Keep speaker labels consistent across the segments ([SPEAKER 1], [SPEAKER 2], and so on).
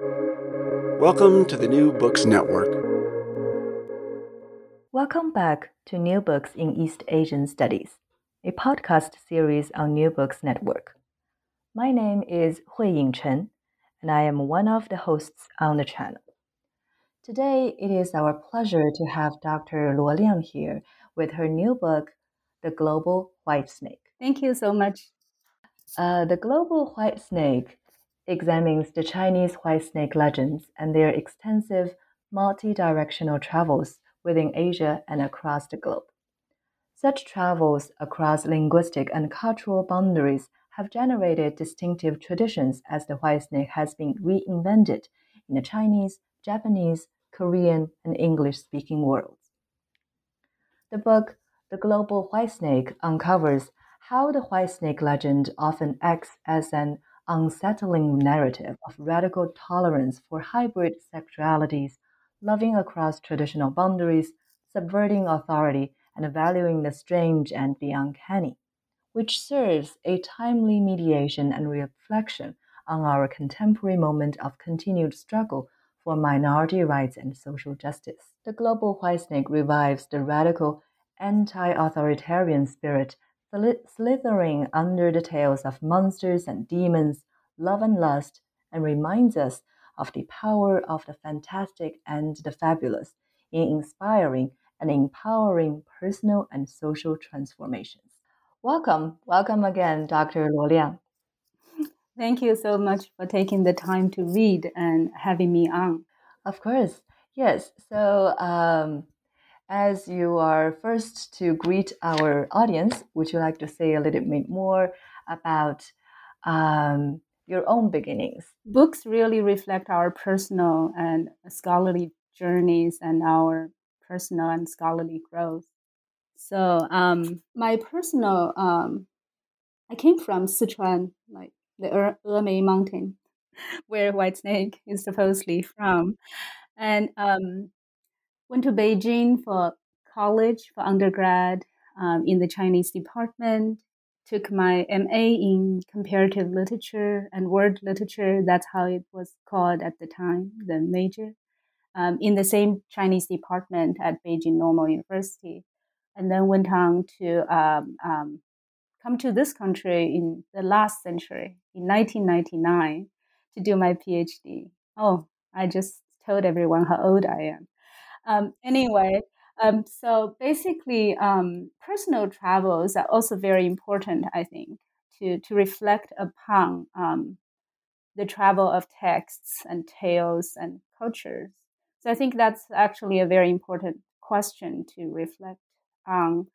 [SPEAKER 1] Welcome to the New Books Network.
[SPEAKER 2] Welcome back to New Books in East Asian Studies, a podcast series on New Books Network. My name is Huiying Chen, and I am one of the hosts on the channel. Today, it is our pleasure to have Dr. Luo Liang here with her new book, The Global White Snake.
[SPEAKER 3] Thank you so much.
[SPEAKER 2] Uh, the Global White Snake examines the Chinese white snake legends and their extensive multi directional travels within Asia and across the globe. Such travels across linguistic and cultural boundaries have generated distinctive traditions as the white snake has been reinvented in the Chinese, Japanese, Korean, and English speaking worlds. The book, The Global White Snake, uncovers how the white snake legend often acts as an unsettling narrative of radical tolerance for hybrid sexualities, loving across traditional boundaries, subverting authority, and valuing the strange and the uncanny, which serves a timely mediation and reflection on our contemporary moment of continued struggle for minority rights and social justice. The global white snake revives the radical anti authoritarian spirit slithering under the tales of monsters and demons, love and lust, and reminds us of the power of the fantastic and the fabulous in inspiring and empowering personal and social transformations. Welcome, welcome again, Dr. Luo Liang.
[SPEAKER 3] Thank you so much for taking the time to read and having me on.
[SPEAKER 2] Of course, yes. So, um, as you are first to greet our audience, would you like to say a little bit more about um, your own beginnings?
[SPEAKER 3] Books really reflect our personal and scholarly journeys and our personal and scholarly growth. So, um, my personal, um, I came from Sichuan, like the Emei Mountain, where White Snake is supposedly from. And um, went to Beijing for college, for undergrad um, in the Chinese department. Took my MA in comparative literature and world literature. That's how it was called at the time, the major, um, in the same Chinese department at Beijing Normal University. And then went on to um, um come to this country in the last century, in 1999, to do my PhD. Oh, I just told everyone how old I am. Um, anyway, um, so basically, um, personal travels are also very important, I think, to, to reflect upon um, the travel of texts and tales and cultures. So I think that's actually a very important question to reflect on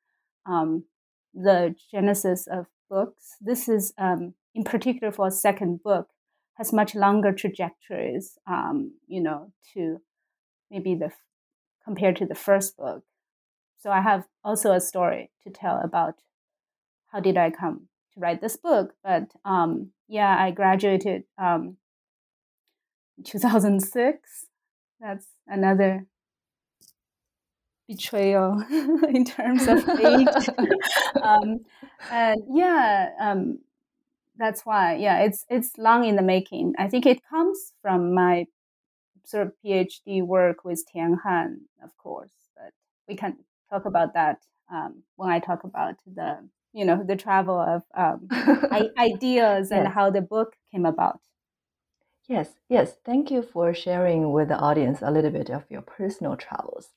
[SPEAKER 3] um, the genesis of books. This is, um, in particular, for a second book, has much longer trajectories, you know, to maybe the compared to the first book. So I have also a story to tell about how did I come to write this book. But um, yeah, I graduated um, 2006. That's another betrayal in terms of age. um, and yeah, um, that's why. Yeah, it's it's long in the making. I think it comes from my sort of PhD work with Tian Han, of course, but we can talk about that um, when I talk about the you know the travel of um, ideas and how the book came about.
[SPEAKER 2] Yes, yes. Thank you for sharing with the audience a little bit of your personal travels,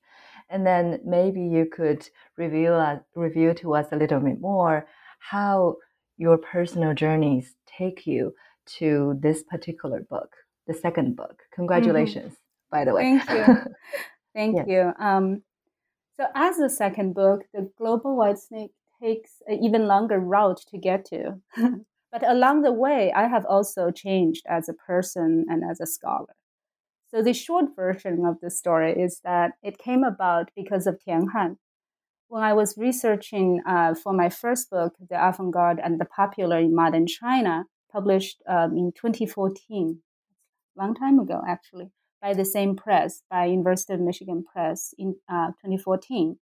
[SPEAKER 2] and then maybe you could reveal uh, reveal to us a little bit more how your personal journeys take you to this particular book the second book. Mm-hmm. Congratulations, mm-hmm. by the way.
[SPEAKER 3] Thank you. Thank yes. you. Um, so, as the second book, the Global White Snake takes an even longer route to get to. but along the way, I have also changed as a person and as a scholar. So, the short version of the story is that it came about because of Tian Han. When I was researching uh, for my first book, The Avant Garde and the Popular in Modern China, published um, in 2014, long time ago, actually, by the same press, by University of Michigan Press in uh, 2014.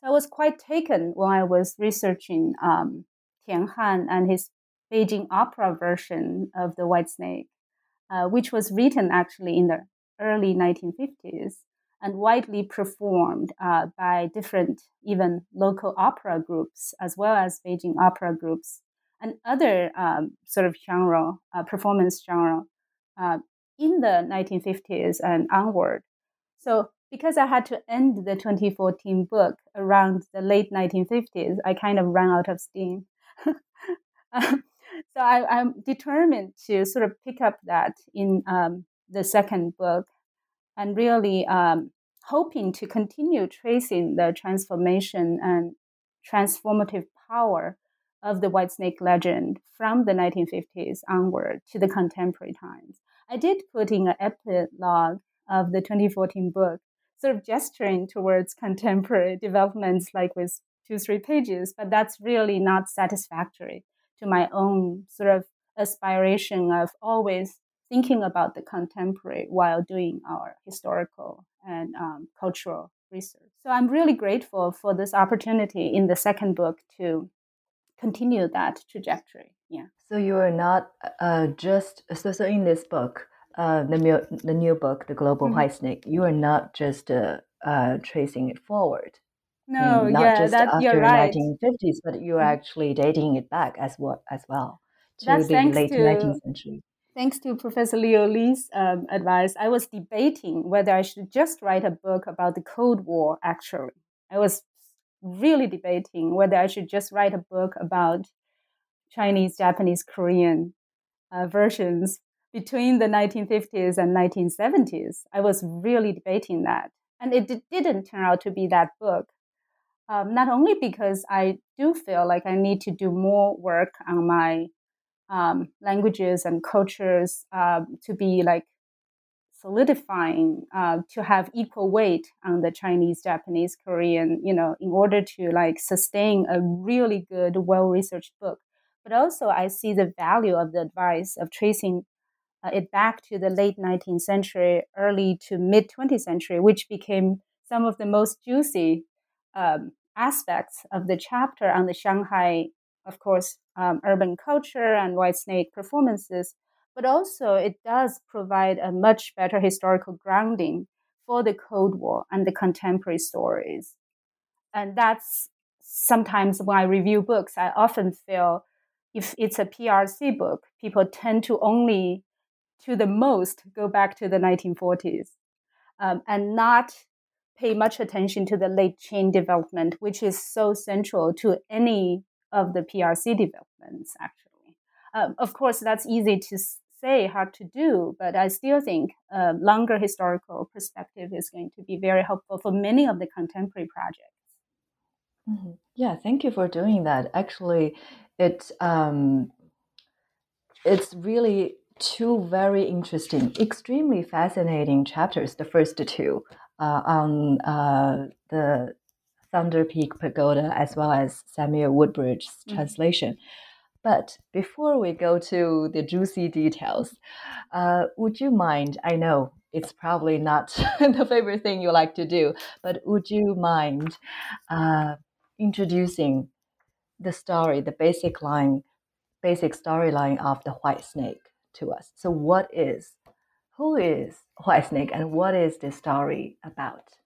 [SPEAKER 3] So I was quite taken when I was researching um, Tian Han and his Beijing opera version of the White Snake. uh, which was written actually in the early 1950s and widely performed uh, by different, even local opera groups, as well as Beijing opera groups and other um, sort of genre, uh, performance genre, uh, in the 1950s and onward. So, because I had to end the 2014 book around the late 1950s, I kind of ran out of steam. Um, so I, am determined to sort of pick up that in um, the second book and really um, hoping to continue tracing the transformation and transformative power of the White Snake legend from the 1950s onward to the contemporary times. I did put in an epilogue of the 2014 book, sort of gesturing towards contemporary developments, like with two, three pages, but that's really not satisfactory to my own sort of aspiration of always thinking about the contemporary while doing our historical and um, cultural research. So I'm really grateful for this opportunity in the second book to continue that trajectory. Yeah.
[SPEAKER 2] So you are not uh, just so so in this book, uh, the new the new book, the Global mm-hmm. White Snake. You are not just uh, uh tracing it forward.
[SPEAKER 3] No, I mean, not yeah, just that,
[SPEAKER 2] after
[SPEAKER 3] you're right.
[SPEAKER 2] 1950s, but you're mm-hmm. actually dating it back as well as well to That's the late to, 19th century.
[SPEAKER 3] Thanks to Professor Leo Lee's um, advice, I was debating whether I should just write a book about the Cold War. Actually, I was really debating whether I should just write a book about Chinese, Japanese, Korean uh, versions between the 1950s and 1970s. I was really debating that. And it didn't turn out to be that book. Um, not only because I do feel like I need to do more work on my um, languages and cultures uh, to be like solidifying uh, to have equal weight on the Chinese, Japanese, Korean, you know, in order to like sustain a really good, well researched book. But also, I see the value of the advice of tracing uh, it back to the late 19th century, early to mid 20th century, which became some of the most juicy um, aspects of the chapter on the Shanghai, of course, um, urban culture and White Snake performances but also it does provide a much better historical grounding for the Cold War and the contemporary stories. And that's sometimes when I review books, I often feel if it's a PRC book, people tend to only, to the most, go back to the 1940s um, and not pay much attention to the late Qing development, which is so central to any of the PRC developments, actually. Um, of course, that's easy to say hard to do, but I still think a longer historical perspective is going to be very helpful for many of the contemporary projects.
[SPEAKER 2] Mm-hmm. Yeah, thank you for doing that. Actually, it's um, it's really two very interesting, extremely fascinating chapters. The first two uh, on uh, the Thunder Peak Pagoda, as well as Samuel Woodbridge's mm-hmm. translation. But before we go to the juicy details, uh, would you mind? I know it's probably not the favorite thing you like to do, but would you mind uh, introducing the story, the basic line, basic storyline of the White Snake to us? So, what is, who is White Snake, and what is the story about?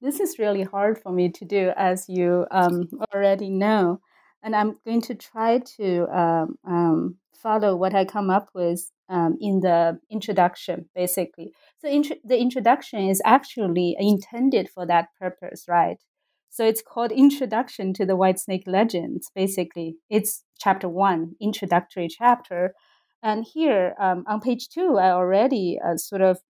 [SPEAKER 3] This is really hard for me to do, as you um, already know and I'm going to try to um, um, follow what I come up with um, in the introduction, basically. So int- the introduction is actually intended for that purpose, right? So it's called Introduction to the White Snake Legends. Basically, it's chapter one, introductory chapter. And here um, on page two, I already uh, sort of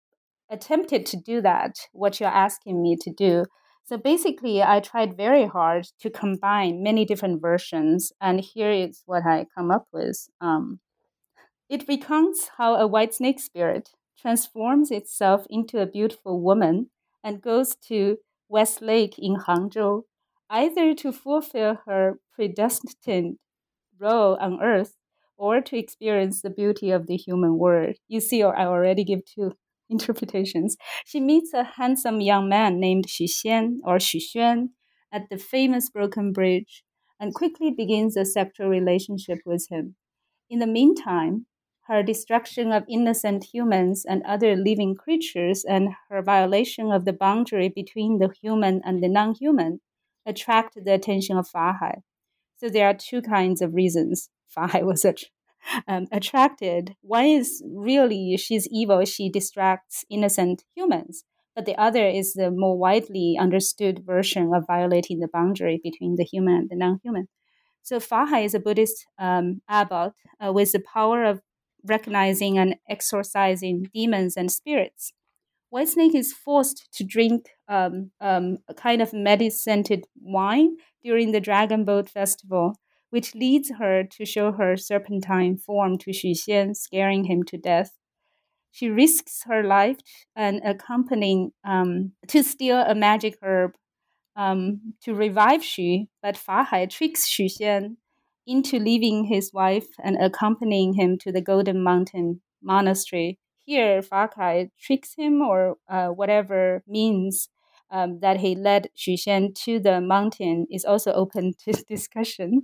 [SPEAKER 3] attempted to do that, what you're asking me to do. So basically, I tried very hard to combine many different versions, and here is what I come up with. Um, it recounts how a white snake spirit transforms itself into a beautiful woman and goes to West Lake in Hangzhou, either to fulfill her predestined role on Earth or to experience the beauty of the human world. You see, I already give two interpretations, she meets a handsome young man named Xu Xian or Xu Xuan at the famous Broken Bridge and quickly begins a sexual relationship with him. In the meantime, her destruction of innocent humans and other living creatures, and her violation of the boundary between the human and the non human attract the attention of Fahai. So there are two kinds of reasons Fa Hai was um, attracted. One is really she's evil, she distracts innocent humans. But the other is the more widely understood version of violating the boundary between the human and the non human. So Fahai is a Buddhist um, abbot uh, with the power of recognizing and exorcising demons and spirits. Whitesnake is forced to drink um, um, a kind of medicine-scented wine during the Dragon Boat Festival, which leads her to show her serpentine form to Xu Xian, scaring him to death. She risks her life and accompanying um, to steal a magic herb um, to revive Xu, but Fa Hai tricks Xu Xian into leaving his wife and accompanying him to the Golden Mountain Monastery. Here, Fa Hai tricks him or uh, whatever means um, that he led Xu Xian to the mountain is also open to discussion.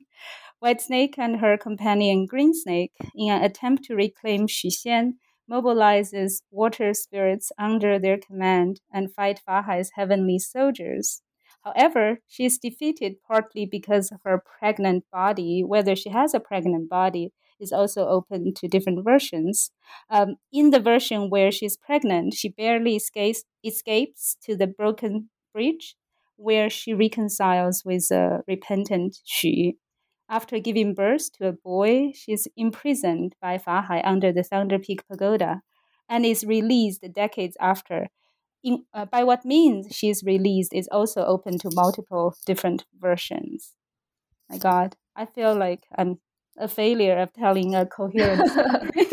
[SPEAKER 3] White Snake and her companion Green Snake, in an attempt to reclaim Xu Xian, mobilizes water spirits under their command and fight Fa Hai's heavenly soldiers. However, she is defeated partly because of her pregnant body. Whether she has a pregnant body is also open to different versions. Um, in the version where she's pregnant, she barely escapes, escapes to the broken bridge, where she reconciles with a repentant Xu. After giving birth to a boy, she is imprisoned by Fa Hai under the Thunder Peak Pagoda and is released decades after in, uh, by what means she's released is also open to multiple different versions. My God, I feel like I'm a failure of telling a coherent story.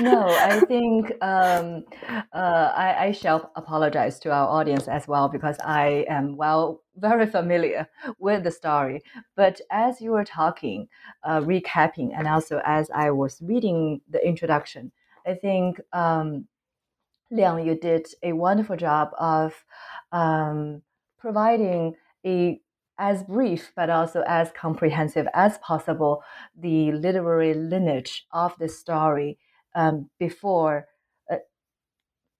[SPEAKER 2] no, I think um, uh, I, I, shall apologize to our audience as well because I am well very familiar with the story. But as you were talking, uh, recapping, and also as I was reading the introduction, I think um, Liang, you did a wonderful job of um, providing a as brief but also as comprehensive as possible the literary lineage of the story um, before uh,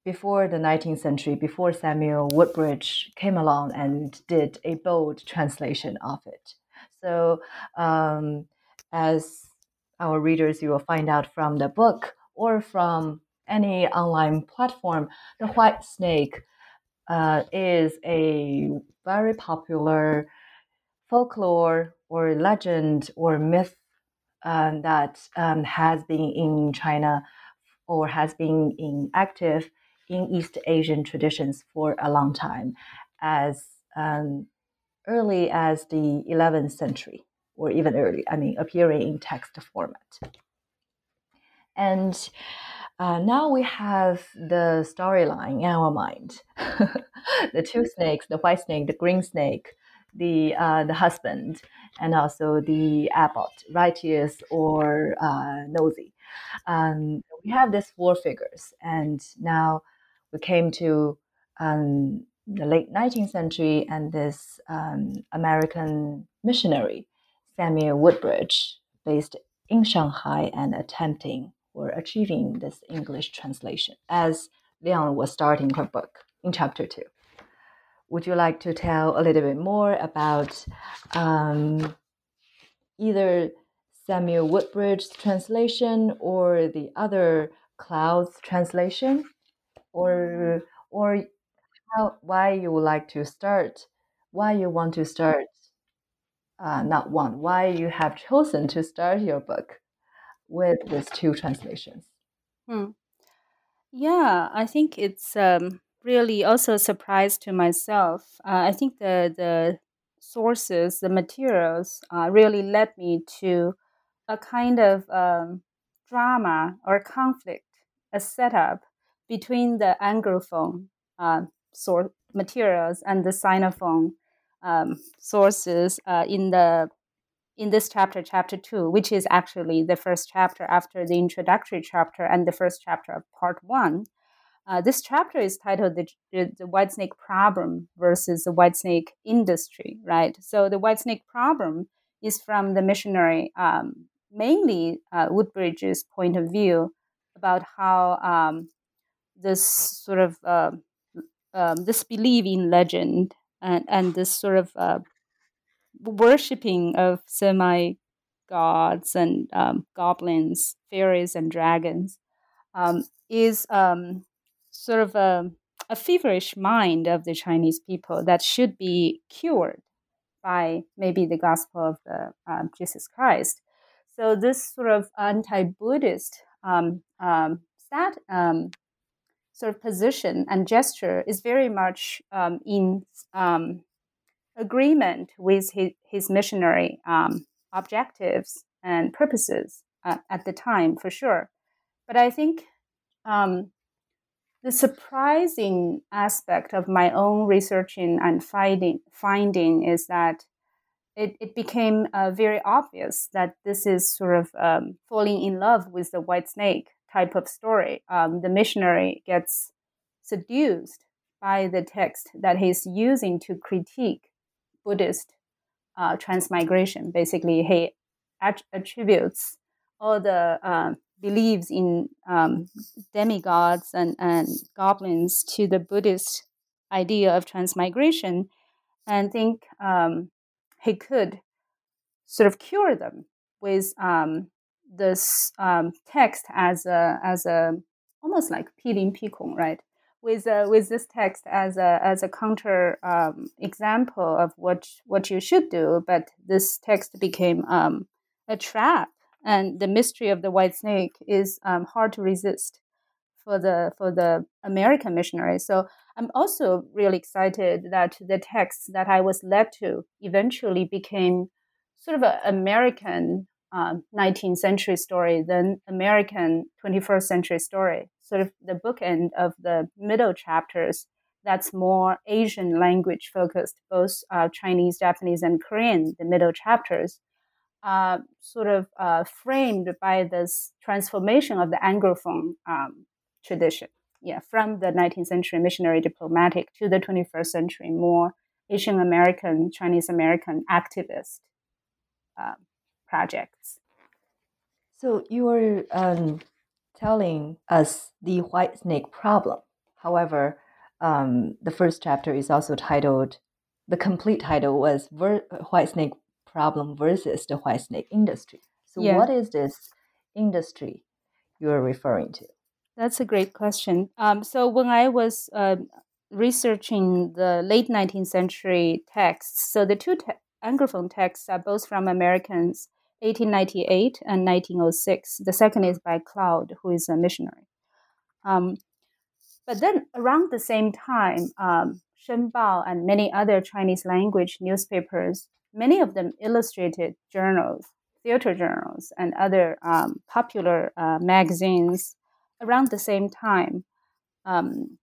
[SPEAKER 2] before the 19th century, before Samuel Woodbridge came along and did a bold translation of it. So, um, as our readers, you will find out from the book or from any online platform, the white snake uh, is a very popular folklore or legend or myth um, that um, has been in China or has been in active in East Asian traditions for a long time, as um, early as the 11th century or even early, I mean, appearing in text format. And uh, now we have the storyline in our mind. the two snakes, the white snake, the green snake, the uh, the husband, and also the abbot, righteous or uh, nosy. Um, we have these four figures, and now we came to um, the late 19th century, and this um, American missionary, Samuel Woodbridge, based in Shanghai and attempting or achieving this English translation as Liang was starting her book in chapter two. Would you like to tell a little bit more about um, either Samuel Woodbridge's translation or the other Cloud's translation, or or how why you would like to start, why you want to start, uh, not one, why you have chosen to start your book with these two translations.
[SPEAKER 3] Hmm. Yeah, I think it's um, really also a surprise to myself. Uh, I think the the sources, the materials, uh, really led me to a kind of um, drama or conflict, a setup between the anglophone uh, source materials and the sinophone um, sources uh, in the in this chapter, chapter two, which is actually the first chapter after the introductory chapter and the first chapter of part one. Uh, this chapter is titled the, the, the White Snake Problem versus the White Snake Industry, right? So the White Snake Problem is from the missionary um, mainly uh, Woodbridge's point of view about how um, this sort of uh, um, this belief in legend and, and this sort of uh, worshipping of semi gods and um, goblins, fairies, and dragons um, is um, sort of a, a feverish mind of the Chinese people that should be cured by maybe the gospel of the um, Jesus Christ. So this sort of anti-Buddhist um, um, um, sort of position and gesture is very much in agreement with his, his missionary um, objectives and purposes uh, at the time, for sure. But I think um, the surprising aspect of my own researching and finding, finding is that it, it became uh, very obvious that this is sort of um, falling in love with the white snake type of story. Um, the missionary gets seduced by the text that he's using to critique Buddhist uh, transmigration. Basically, he attributes all the uh, beliefs in um, demigods and, and goblins to the Buddhist idea of transmigration and think um, he could sort of cure them with um, this um, text as a as a almost like pilin pikong, right? With uh, with this text as a as a counter um, example of what what you should do, but this text became um, a trap, and the mystery of the white snake is um, hard to resist for the for the American missionaries. So I'm also really excited that the text that I was led to eventually became sort of an American uh, 19th century story then American 21st century story. Sort of the bookend of the middle chapters that's more Asian language focused, both uh, Chinese, Japanese, and Korean, the middle chapters, uh, sort of uh, framed by this transformation of the Anglophone um, tradition. Yeah, from the 19th century missionary diplomatic to the 21st century more Asian American, Chinese American activist. Um, projects.
[SPEAKER 2] So you were um, telling us the white snake problem. However, um, the first chapter is also titled, the complete title was Ver- White Snake Problem versus the White Snake Industry. So, yeah. what is this industry you're referring to?
[SPEAKER 3] That's a great question. Um, so, when I was uh, researching the late 19th century texts, so the two te- Anglophone texts are both from Americans 1898 and 1906. The second is by Cloud, who is a missionary. Um, but then around the same time, um, Shen Bao and many other Chinese language newspapers, many of them illustrated journals, theater journals, and other um, popular uh, magazines around the same time um,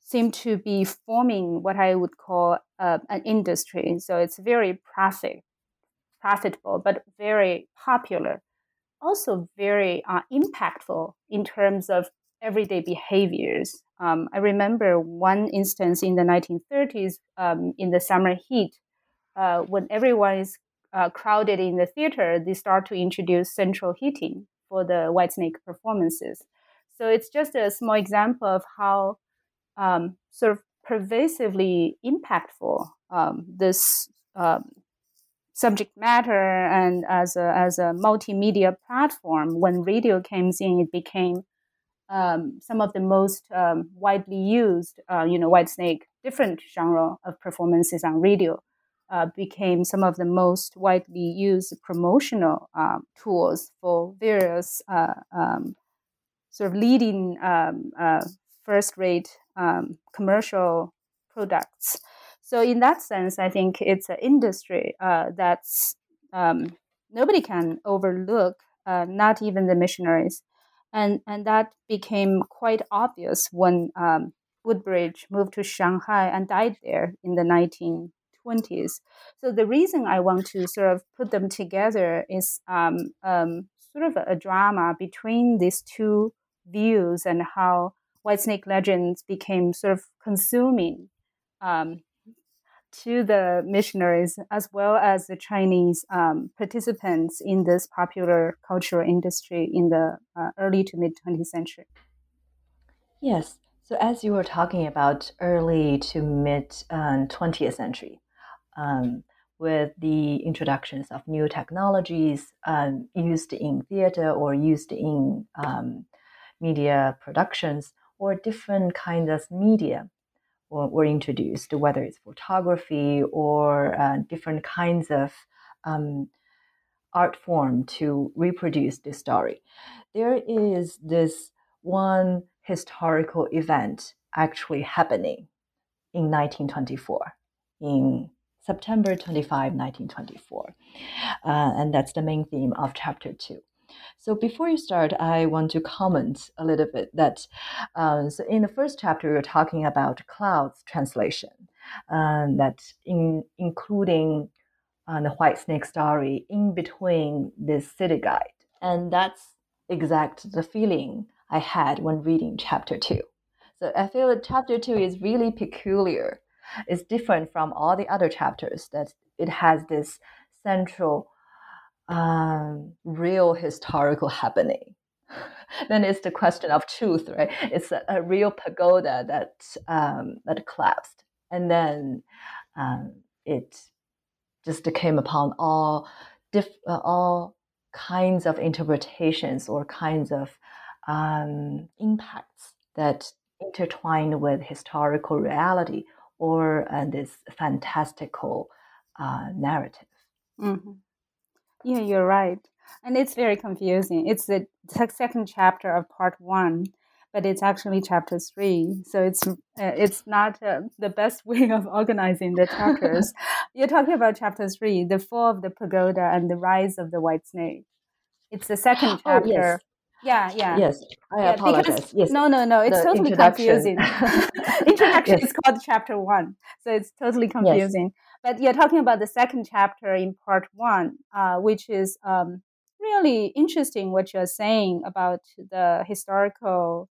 [SPEAKER 3] seem to be forming what I would call uh, an industry. So it's very profit profitable, but very popular. Also, very uh, impactful in terms of everyday behaviors. Um, I remember one instance in the 1930s um, in the summer heat, uh, when everyone is uh, crowded in the theater, they start to introduce central heating for the Whitesnake performances. So it's just a small example of how um, sort of pervasively impactful um, this um, subject matter and as a, as a multimedia platform. When radio came in, it became um, some of the most um, widely used, uh, you know, Whitesnake, different genre of performances on radio. Uh, became some of the most widely used promotional um, tools for various uh, um, sort of leading um, uh, first-rate um, commercial products. So in that sense, I think it's an industry uh, that's um, nobody can overlook, uh, not even the missionaries, and and that became quite obvious when um, Woodbridge moved to Shanghai and died there in the 1920s. So the reason I want to sort of put them together is um, um, sort of a drama between these two views and how Whitesnake legends became sort of consuming um, to the missionaries as well as the Chinese um, participants in this popular cultural industry in the uh, early to mid 20th century.
[SPEAKER 2] Yes. So, as you were talking about early to mid 20th um, century, um, with the introductions of new technologies um, used in theater or used in um, media productions or different kinds of media were, introduced, whether it's photography or uh, different kinds of um, art form to reproduce the story. There is this one historical event actually happening in 1924 in September 25, 1924. Uh, and that's the main theme of chapter two. So before you start, I want to comment a little bit that uh, so in the first chapter, we are talking about clouds translation, uh, that in, including uh, the White Snake story in between this city guide. And that's exact the feeling I had when reading chapter two. So I feel that chapter two is really peculiar It's different from all the other chapters. That it has this central, um, real historical happening. then it's the question of truth, right? It's a, a real pagoda that um, that collapsed, and then um, it just came upon all diff- uh, all kinds of interpretations or kinds of um, impacts that intertwine with historical reality or uh, this fantastical uh, narrative.
[SPEAKER 3] Mm-hmm. Yeah, you're right. And it's very confusing. It's the second chapter of part one, but it's actually chapter three. So it's uh, it's not uh, the best way of organizing the chapters. You're talking about chapter three, the fall of the pagoda and the rise of the white snake. It's the second chapter. Oh, yes. Yeah, yeah.
[SPEAKER 2] Yes, I yeah, apologize. Because, yes.
[SPEAKER 3] No, no, no. It's the totally confusing. introduction yes. is called chapter one, so it's totally confusing. Yes. But you're talking about the second chapter in part one, uh, which is um, really interesting. What you're saying about the historical,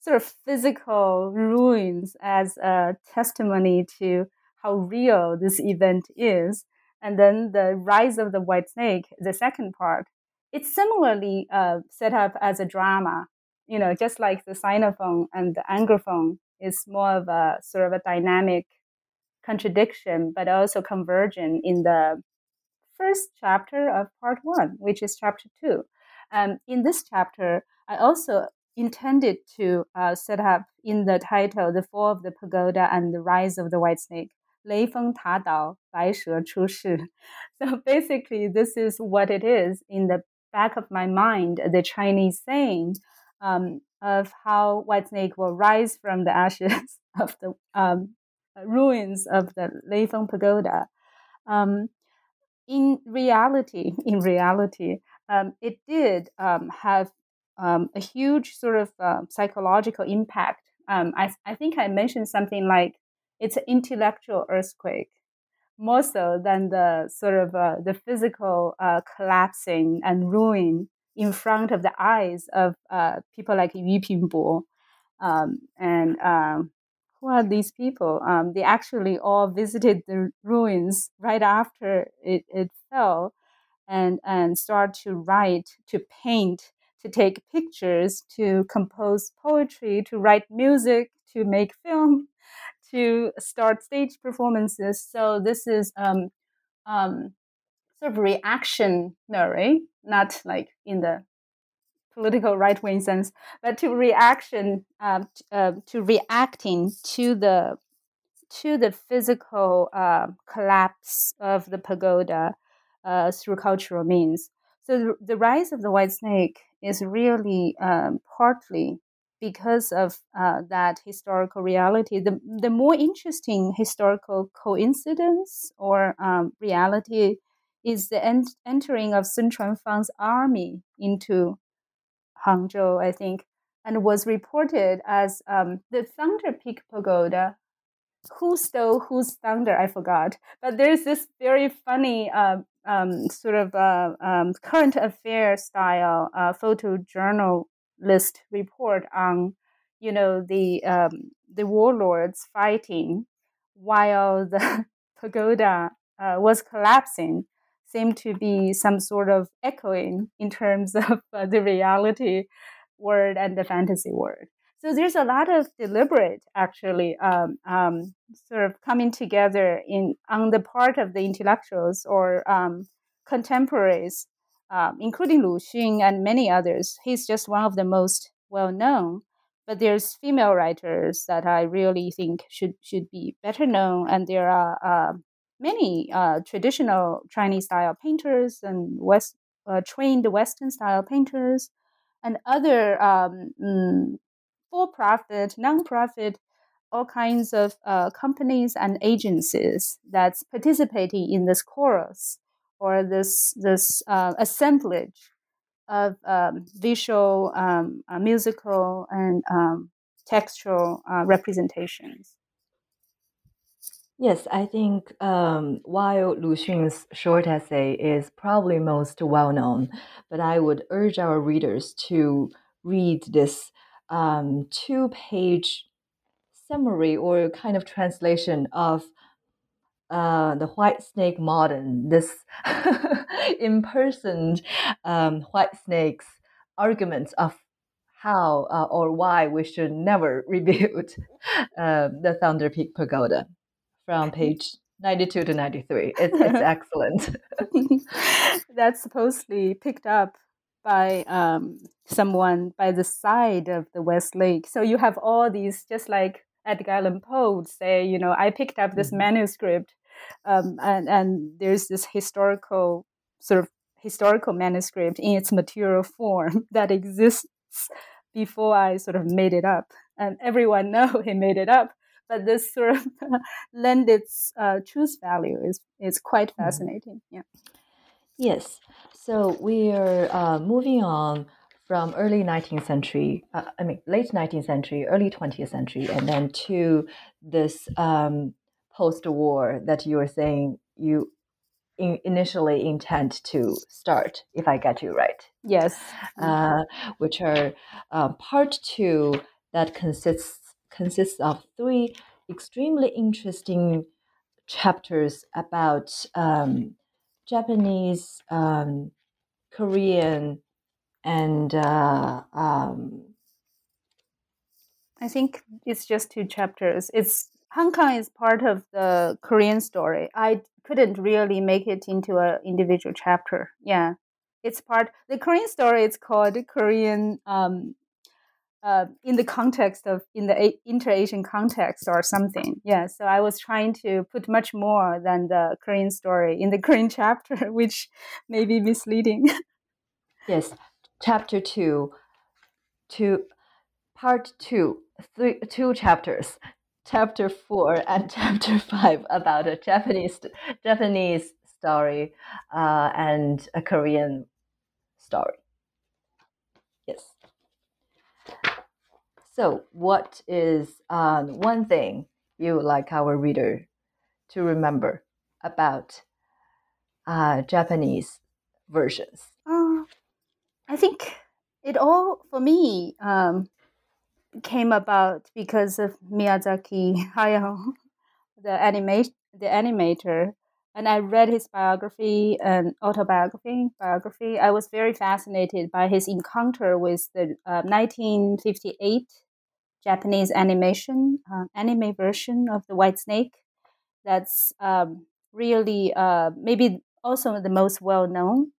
[SPEAKER 3] sort of physical ruins as a testimony to how real this event is, and then the rise of the white snake, the second part it's similarly uh, set up as a drama, you know, just like the sinophone and the anglophone is more of a sort of a dynamic contradiction, but also conversion in the first chapter of part one, which is chapter two. Um, in this chapter, I also intended to uh, set up in the title the fall of the pagoda and the rise of the white snake. 雷峰塔倒，白蛇出世. So basically, this is what it is in the back of my mind the Chinese saying um, of how Whitesnake will rise from the ashes of the um, ruins of the Leifeng Pagoda. Um, in reality, in reality, um, it did um, have um, a huge sort of uh, psychological impact. I, I think I mentioned something like it's an intellectual earthquake more so than the sort of uh, the physical uh, collapsing and ruin in front of the eyes of uh, people like Yu Pingbo. Um, and um, who are these people? Um, they actually all visited the ruins right after it, it fell and, and start to write, to paint, to take pictures, to compose poetry, to write music, to make film, to start stage performances. So this is um, um, sort of reactionary, not like in the political right wing sense, but to reaction um, uh, to reacting to the to the physical uh, collapse of the pagoda uh, through cultural means. So the, the, rise of the white snake is really um, partly because of uh, that historical reality. The, the more interesting historical coincidence or um, reality is the ent- entering of Sun Chuanfang's army into Hangzhou, I think, and was reported as um, the Thunder Peak Pagoda. Who stole whose thunder? I forgot. But there's this very funny uh, um, sort of uh, um, current affair style uh, photojournal list report on, you know, the um, the warlords fighting while the pagoda uh, was collapsing seemed to be some sort of echoing in terms of uh, the reality world and the fantasy world. So there's a lot of deliberate, actually, um, um, sort of coming together in on the part of the intellectuals or um, contemporaries, um, including Lu Xun and many others. He's just one of the most well known. But there's female writers that I really think should should be better known, and there are uh, many uh, traditional Chinese style painters and West uh, trained Western style painters and other um, mm, for-profit, non-profit, all kinds of uh, companies and agencies that's participating in this chorus or this this uh, assemblage of um, visual, um, uh, musical, and um, textual uh, representations.
[SPEAKER 2] Yes, I think um, while Lu Xun's short essay is probably most well known, but I would urge our readers to read this um, two page summary or kind of translation of uh, the White Snake Modern, this impersoned um, White Snake's arguments of how uh, or why we should never rebuild uh, the Thunder Peak Pagoda from page 92 to 93. It's, it's excellent.
[SPEAKER 3] That's supposedly picked up by um, someone by the side of the West Lake. So you have all these, just like Edgar Allan Poe would say, you know, I picked up this mm-hmm. manuscript, um, and and there's this historical sort of historical manuscript in its material form that exists before I sort of made it up, and everyone know he made it up but this sort of lend its uh, truth value is is quite mm-hmm. fascinating. Yeah.
[SPEAKER 2] Yes. So we are uh, moving on from early 19th century, uh, I mean late 19th century, early 20th century, and then to this um, post-war that you were saying you in initially intend to start, if I get you right.
[SPEAKER 3] Yes.
[SPEAKER 2] Uh, which are uh, part two that consists consists of three extremely interesting chapters about um, Japanese, um, Korean, and uh, um,
[SPEAKER 3] I think it's just two chapters. It's Hong Kong is part of the Korean story. I couldn't really make it into an individual chapter. Yeah, it's part. The Korean story. It's called Korean um, uh, in the context of in the inter-Asian context or something. Yeah, so I was trying to put much more than the Korean story in the Korean chapter, which may be misleading.
[SPEAKER 2] yes, chapter two, two, part two, three, two chapters, chapter four and chapter five about a Japanese Japanese story uh, and a Korean story. Yes. So, what is um, one thing you would like our reader to remember about uh, Japanese versions?
[SPEAKER 3] Uh, I think it all, for me, um, came about because of Miyazaki Hayao, the animate the animator, and I read his biography and autobiography. Biography. I was very fascinated by his encounter with the uh, 1958 Japanese animation, uh, anime version of the White Snake. That's um, really uh, maybe also the most well known.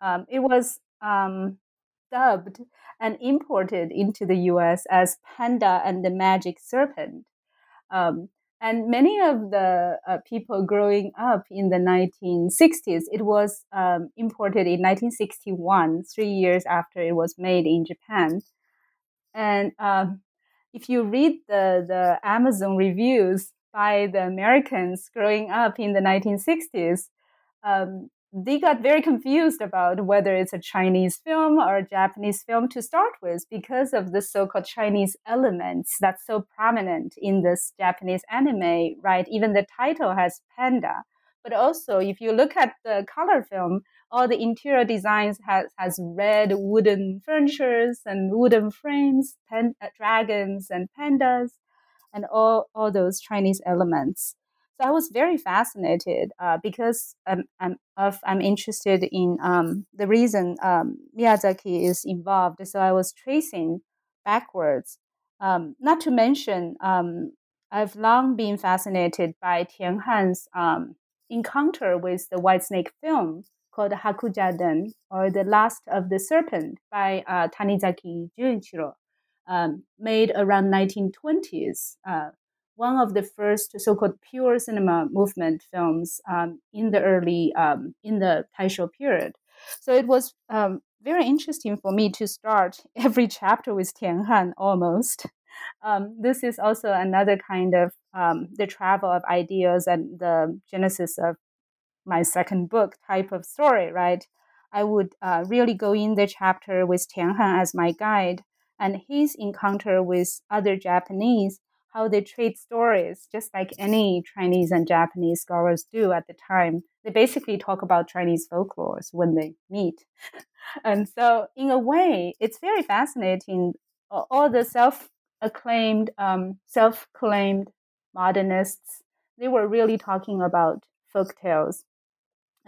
[SPEAKER 3] Um, it was um, dubbed and imported into the U.S. as Panda and the Magic Serpent. Um, and many of the uh, people growing up in the 1960s, it was um, imported in 1961, three years after it was made in Japan. And um, if you read the, the Amazon reviews by the Americans growing up in the 1960s, um, they got very confused about whether it's a Chinese film or a Japanese film to start with because of the so-called Chinese elements that's so prominent in this Japanese anime, right? Even the title has panda. But also, if you look at the color film, all the interior designs has, has red wooden furnitures and wooden frames, pen, uh, dragons and pandas, and all, all those Chinese elements. So I was very fascinated uh, because I'm, I'm, of, I'm interested in um, the reason um, Miyazaki is involved. So I was tracing backwards. Um, not to mention, um, I've long been fascinated by Tian Han's um, encounter with the White Snake film called Hakujaden, or The Last of the Serpent by uh, Tanizaki Junichiro, um, made around 1920s. Uh, one of the first so-called pure cinema movement films um, in the early um, in the Taisho period. So it was um, very interesting for me to start every chapter with Tian Han almost. Um, this is also another kind of um, the travel of ideas and the genesis of my second book type of story, right? I would uh, really go in the chapter with Tian Han as my guide and his encounter with other Japanese how they treat stories, just like any Chinese and Japanese scholars do at the time. They basically talk about Chinese folklore when they meet. and so, in a way, it's very fascinating. All the self acclaimed, um, self claimed modernists, they were really talking about folk tales.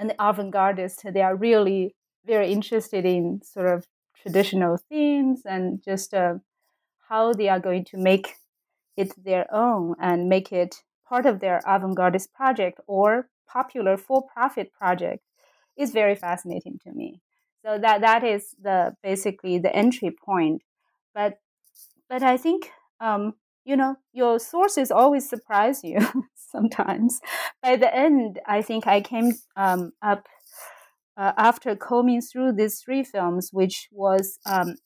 [SPEAKER 3] And the avant gardists, they are really very interested in sort of traditional themes and just uh, how they are going to make it their own and make it part of their avant-gardist project or popular for-profit project is very fascinating to me. So that that is the basically the entry point. But but I think um, you know your sources always surprise you sometimes. By the end, I think I came um, up uh, after combing through these three films, which was um,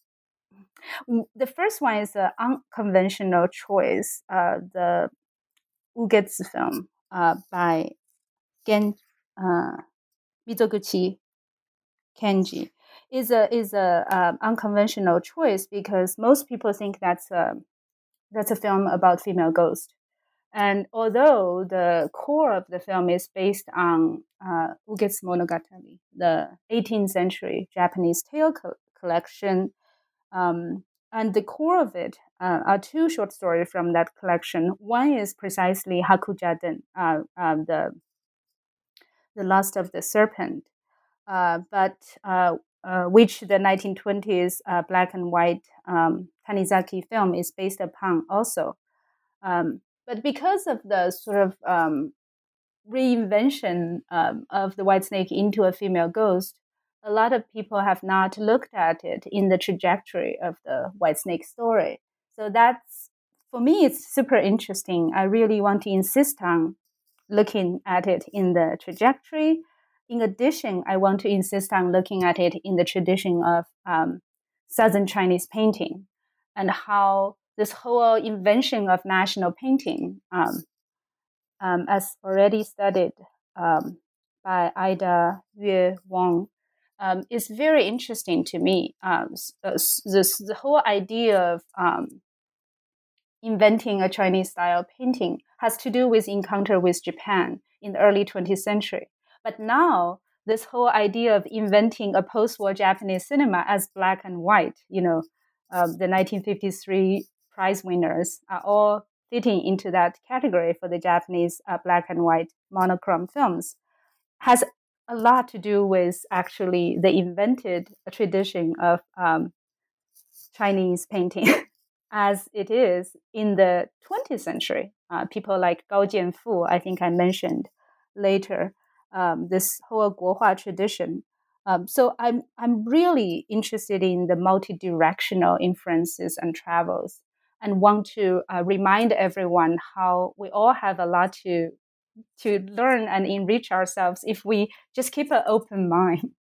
[SPEAKER 3] the first one is an unconventional choice, uh, the Ugetsu film uh, by Gen uh, Mizoguchi Kenji is a is a um, unconventional choice because most people think that's a that's a film about female ghost. And although the core of the film is based on uh, Ugetsu Monogatari, the 18th century Japanese tale co- collection um, and the core of it uh, are two short stories from that collection. One is precisely Hakujaden, uh, um, the the last of the serpent, uh, but uh, which the 1920s uh, black and white um, Tanizaki film is based upon also. Um, but because of the sort of um, reinvention um, of the white snake into a female ghost, a lot of people have not looked at it in the trajectory of the white snake story. So that's for me, it's super interesting. I really want to insist on looking at it in the trajectory. In addition, I want to insist on looking at it in the tradition of um, Southern Chinese painting and how this whole invention of national painting, um, um, as already studied um, by Aida Yuen Wong, um, is very interesting to me. Um, uh, this the whole idea of inventing a Chinese style painting has to do with encounter with Japan in the early 20th century. But now this whole idea of inventing a post-war Japanese cinema as black and white, you know, um, the 1953 prize winners are all fitting into that category for the Japanese uh, black and white monochrome films, has a lot to do with actually the invented tradition of um, Chinese painting as it is in the 20th century. Uh, people like Gao Jianfu, I think I mentioned later, um, this whole Guohua tradition. Um, so I'm I'm really interested in the multi-directional influences and travels, and want to uh, remind everyone how we all have a lot to to learn and enrich ourselves if we just keep an open mind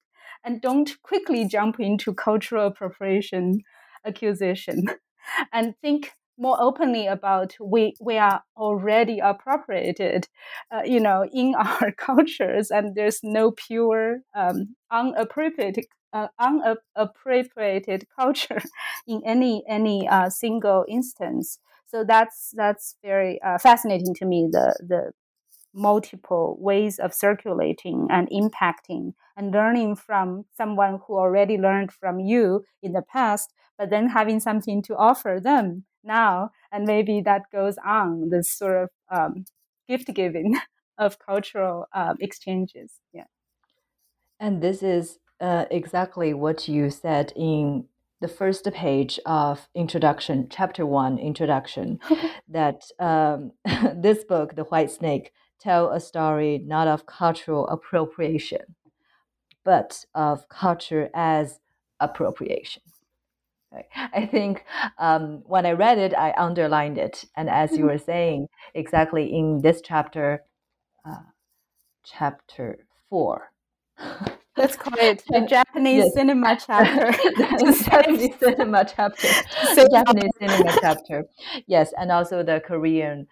[SPEAKER 3] and don't quickly jump into cultural appropriation accusation and think more openly about we we are already appropriated uh, you know in our cultures and there's no pure um, unappropriated uh, unappropriated culture in any any uh, single instance. So that's that's very uh, fascinating to me the the multiple ways of circulating and impacting and learning from someone who already learned from you in the past, but then having something to offer them now. And maybe that goes on this sort of um, gift giving of cultural uh, exchanges. Yeah.
[SPEAKER 2] And this is uh, exactly what you said in the first page of introduction, chapter one, introduction, that um, this book, The White Snake, tell a story not of cultural appropriation, but of culture as appropriation. I think um, when I read it, I underlined it, and as you mm-hmm. were saying, exactly in this chapter, uh, chapter four.
[SPEAKER 3] Let's call it the Japanese yes. cinema chapter.
[SPEAKER 2] the Japanese cinema chapter. the Japanese cinema chapter. Yes, and also the Korean.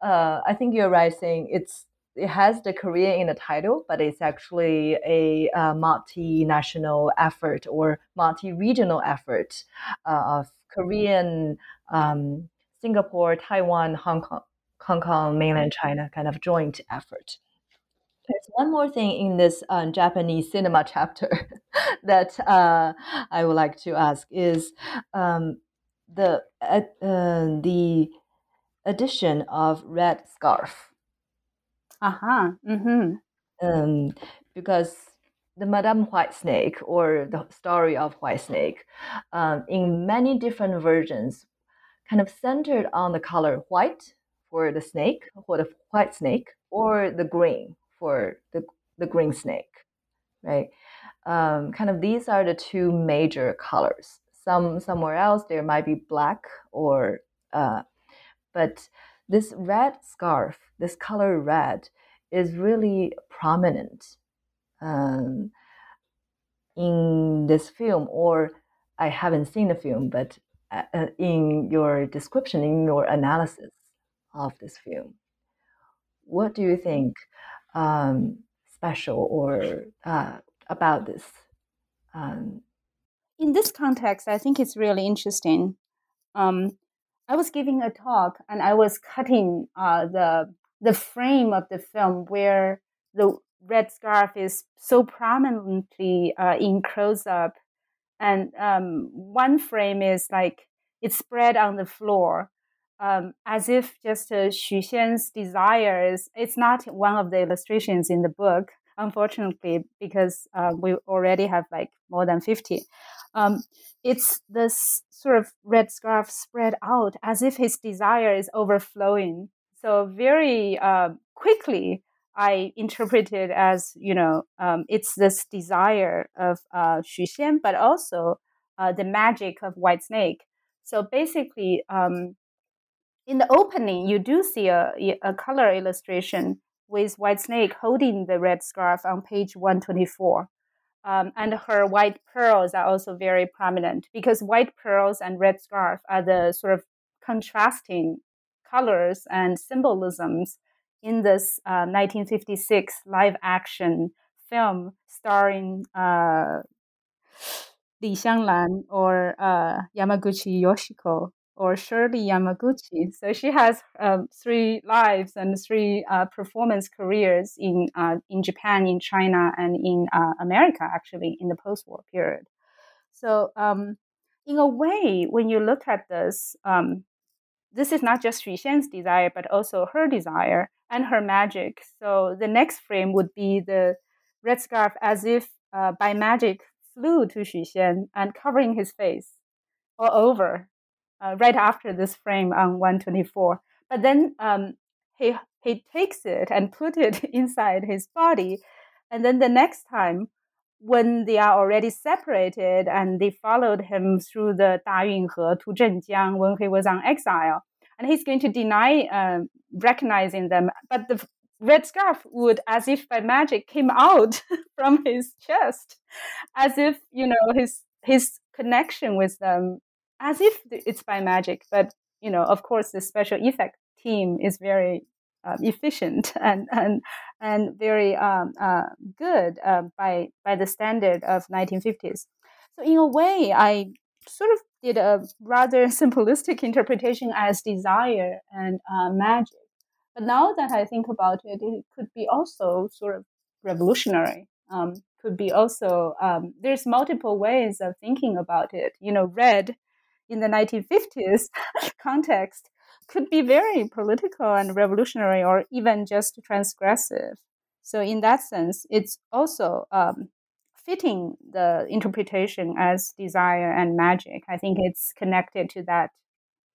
[SPEAKER 2] Uh, I think you're right saying it's it has the Korean in the title, but it's actually a uh, multinational effort or multi-regional effort uh, of Korean, um, Singapore, Taiwan, Hong Kong, Hong Kong, mainland China kind of joint effort. There's one more thing in this um, Japanese cinema chapter that uh, I would like to ask is um, the uh, the addition of red scarf.
[SPEAKER 3] Uh huh. Mm-hmm.
[SPEAKER 2] Um, because the Madame White Snake or the story of White Snake, um, in many different versions, kind of centered on the color white for the snake, for the white snake, or the green for the, the green snake, right? Um, kind of these are the two major colors. Some somewhere else there might be black or, uh, but this red scarf, this color red, is really prominent um, in this film. Or I haven't seen the film, but uh, uh in your description, in your analysis of this film, what do you think um, special or uh, about this? Um,
[SPEAKER 3] in this context, I think it's really interesting. Um, I was giving a talk and I was cutting uh, the the frame of the film where the red scarf is so prominently uh, in close up, and um, one frame is like it's spread on the floor, um, as if just uh, Xu Xian's desires. It's not one of the illustrations in the book, unfortunately, because uh, we already have like more than 50. Um, it's this sort of red scarf spread out as if his desire is overflowing. So, very uh, quickly, I interpret it as, you know, um, it's this desire of uh, Xu Xian, but also uh, the magic of White Snake. So basically, um, in the opening, you do see a, a color illustration with White Snake holding the red scarf on page 124. Um, and her white pearls are also very prominent because white pearls and red scarf are the sort of contrasting colors and symbolisms in this uh, 1956 live action film starring uh, Li Xianglan or uh, Yamaguchi Yoshiko or Shirley Yamaguchi. So she has um, three lives and three uh, performance careers in uh, in Japan, in China, and in uh, America. Actually, in the post-war period. So, um, in a way, when you look at this, um, this is not just Xu Xian's desire, but also her desire and her magic. So the next frame would be the red scarf, as if uh, by magic flew to Xu Xian and covering his face all over uh, right after this frame on 124. But then um, he he takes it and put it inside his body, and then the next time when they are already separated and they followed him through the Dayunhe to Zhenjiang when he was on exile, and he's going to deny uh, recognizing them, but the red scarf would, as if by magic, came out from his chest, as if you know his his connection with them as if it's by magic. But you know, of course, the special effect team is very uh, efficient and and and very um, uh, good uh, by by the standard of 1950s. So in a way, I sort of did a rather simplistic interpretation as desire and uh, magic. But now that I think about it, it could be also sort of revolutionary. Um, could be also um, there's multiple ways of thinking about it. You know, red in the 1950s context could be very political and revolutionary or even just transgressive. So, in that sense, it's also um, fitting the interpretation as desire and magic. I think it's connected to that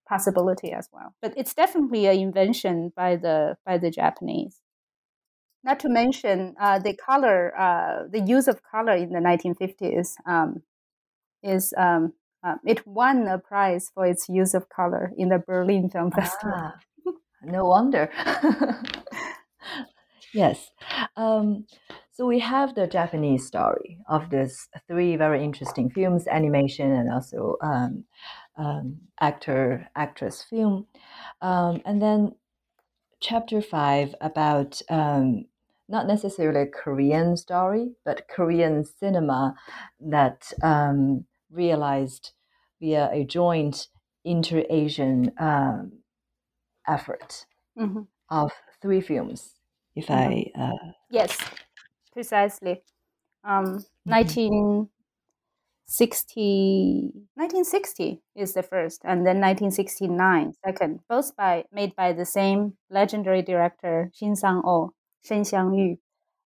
[SPEAKER 3] possibility as well. But it's definitely an invention by the by the Japanese. Not to mention uh, the color, uh, the use of color in the 1950s um, is um, uh, it won a prize for its use of color in the Berlin Film Festival. Ah,
[SPEAKER 2] no wonder. yes. Um, so we have the Japanese story of these three very interesting films, animation and also um, um, actor actress film, um, and then chapter five about um, not necessarily a Korean story, but Korean cinema that um, realized via a joint inter-Asian um, effort mm-hmm. of three films. If mm-hmm. I uh,
[SPEAKER 3] yes, precisely. Um, mm-hmm. 1960, 1960 is the first, and then 1969 second, both by made by the same legendary director Shin Sang-ok, Shen Xiangyu.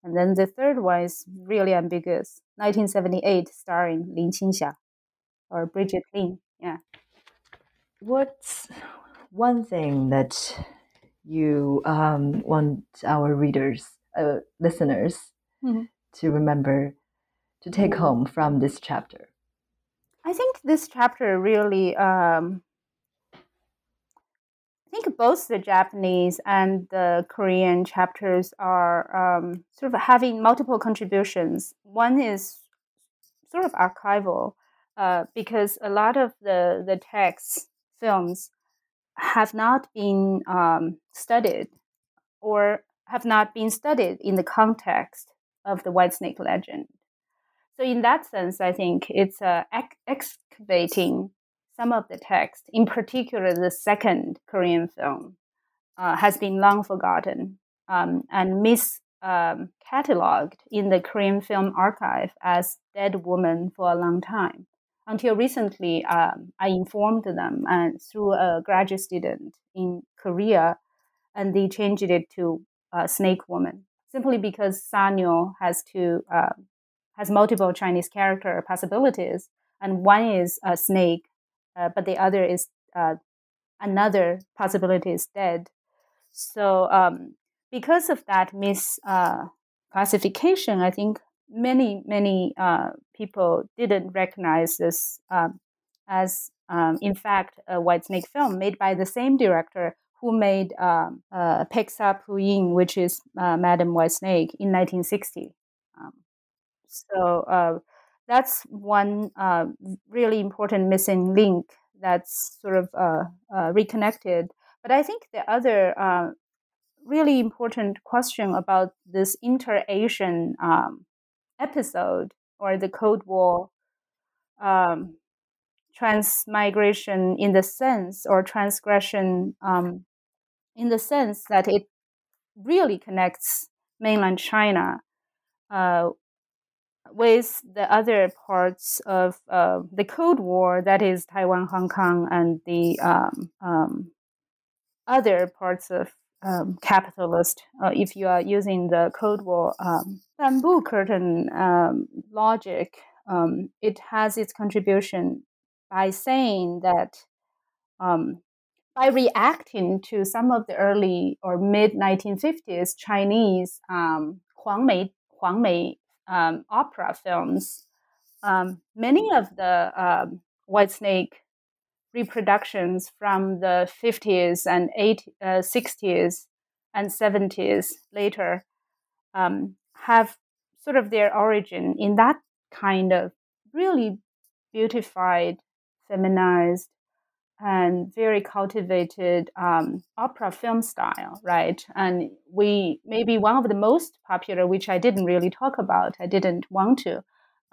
[SPEAKER 3] And then the third one is really ambiguous, 1978, starring Lin Qingxia or Bridget Lin. Yeah.
[SPEAKER 2] What's one thing that you um, want our readers, uh, listeners, mm-hmm. to remember to take home from this chapter?
[SPEAKER 3] I think this chapter really, um, I think both the Japanese and the Korean chapters are um, sort of having multiple contributions. One is sort of archival, uh, because a lot of the, the texts, films, have not been um, studied or have not been studied in the context of the White Snake legend. So, in that sense, I think it's uh, excavating some of the text, in particular the second Korean film, uh, has been long forgotten um, and mis um, cataloged in the Korean film archive as dead woman for a long time until recently, um, I informed them and through a graduate student in Korea, and they changed it to uh, Snake Woman simply because Sanyo has to uh, has multiple Chinese character possibilities, and one is a snake, uh, but the other is uh, another possibility is dead. So um, because of that misclassification, uh, I think many many uh, people didn't recognize this um, as um, in fact a white snake film made by the same director who made um, uh, Puyin, which is uh, Madam White Snake in 1960. Um, so uh, that's one uh, really important missing link that's sort of uh, uh, reconnected. But I think the other really important question about this inter-Asian um, episode or the Cold War um, transmigration in the sense or transgression um, in the sense that it really connects mainland China uh, with the other parts of uh, the Cold War, that is Taiwan, Hong Kong, and the um, um other parts of um, capitalist uh, if you are using the Cold War um, bamboo curtain um, logic. Um, it has its contribution by saying that um, by reacting to some of the early or mid 1950s Chinese um, Huangmei, Huangmei opera films, many of the White Snake reproductions from the 50s and 80, uh, 60s and 70s later um, have sort of their origin in that kind of really beautified, feminized, and very cultivated um, opera film style, right? And we maybe one of the most popular, which I didn't really talk about, I didn't want to,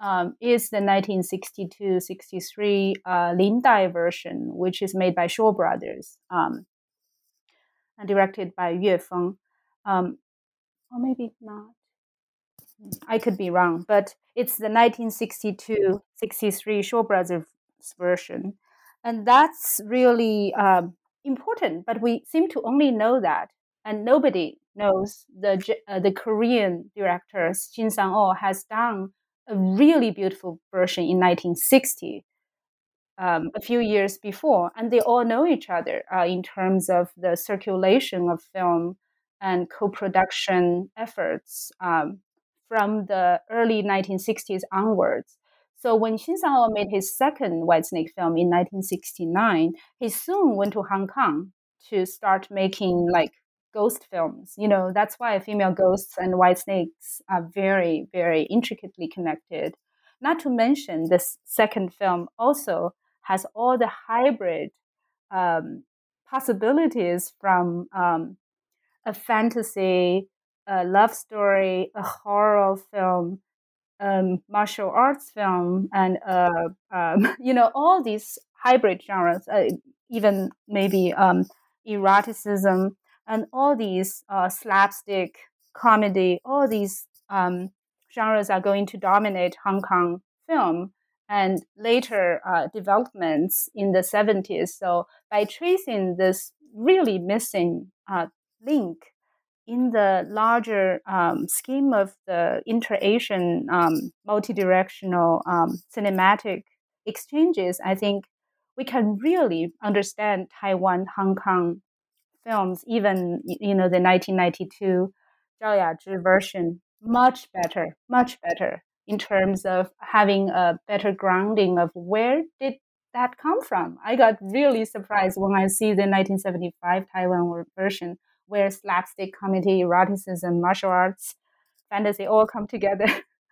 [SPEAKER 3] um, is the 1962-63 uh, Lin Dai version, which is made by Shaw Brothers um, and directed by Yue Feng. Um, or maybe not. I could be wrong, but it's the 1962-63 Shaw Brothers version, and that's really um, important, but we seem to only know that, and nobody knows the uh, the Korean director Shin Sang-ok has done a really beautiful version in 1960, um, a few years before, and they all know each other uh, in terms of the circulation of film and co-production efforts um, from the early 1960s onwards. So when Shin Sang-ok made his second Whitesnake film in 1969, he soon went to Hong Kong to start making like ghost films. You know, that's why female ghosts and white snakes are very, very intricately connected. Not to mention, this second film also has all the hybrid um, possibilities from um, a fantasy, a love story, a horror film, um, martial arts film, and uh, um, you know all these hybrid genres, uh, even maybe um, eroticism, and all these uh, slapstick comedy, all these um, genres are going to dominate Hong Kong film and later uh, developments in the 70s. So by tracing this really missing uh, link in the larger um, scheme of the inter-Asian um, multi-directional um, cinematic exchanges, I think we can really understand Taiwan, Hong Kong films, even you know the 1992 Zhao version, much better, much better in terms of having a better grounding of where did that come from. I got really surprised when I see the 1975 Taiwan version where slapstick comedy, eroticism, martial arts, fantasy all come together,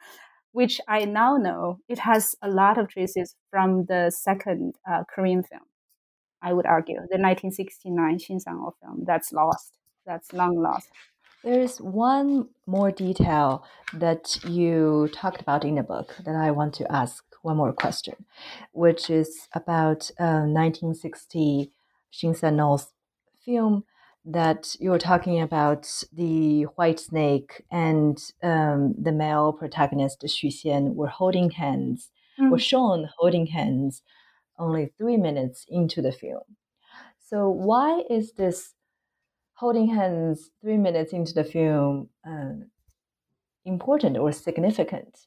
[SPEAKER 3] which I now know it has a lot of traces from the second uh, Korean film. I would argue the 1969 Shin Sang-ok film that's lost, that's long lost.
[SPEAKER 2] There's one more detail that you talked about in the book that I want to ask one more question, which is about uh, 1960 Shin Sang-ok's film that you were talking about the white snake and um, the male protagonist Xu Xian were holding hands, mm. were shown holding hands only three minutes into the film. So why is this holding hands three minutes into the film uh, important or significant?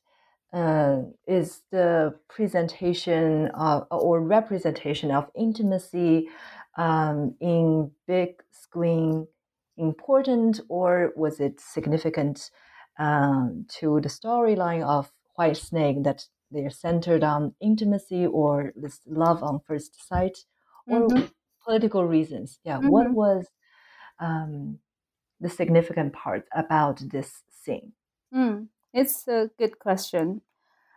[SPEAKER 2] Uh, is the presentation of, or representation of intimacy um, in big screen important or was it significant um, to the storyline of White Snake that they're centered on intimacy or this love on first sight or mm-hmm. political reasons? Yeah, mm-hmm. what was um, the significant part about this scene?
[SPEAKER 3] Mm, it's a good question.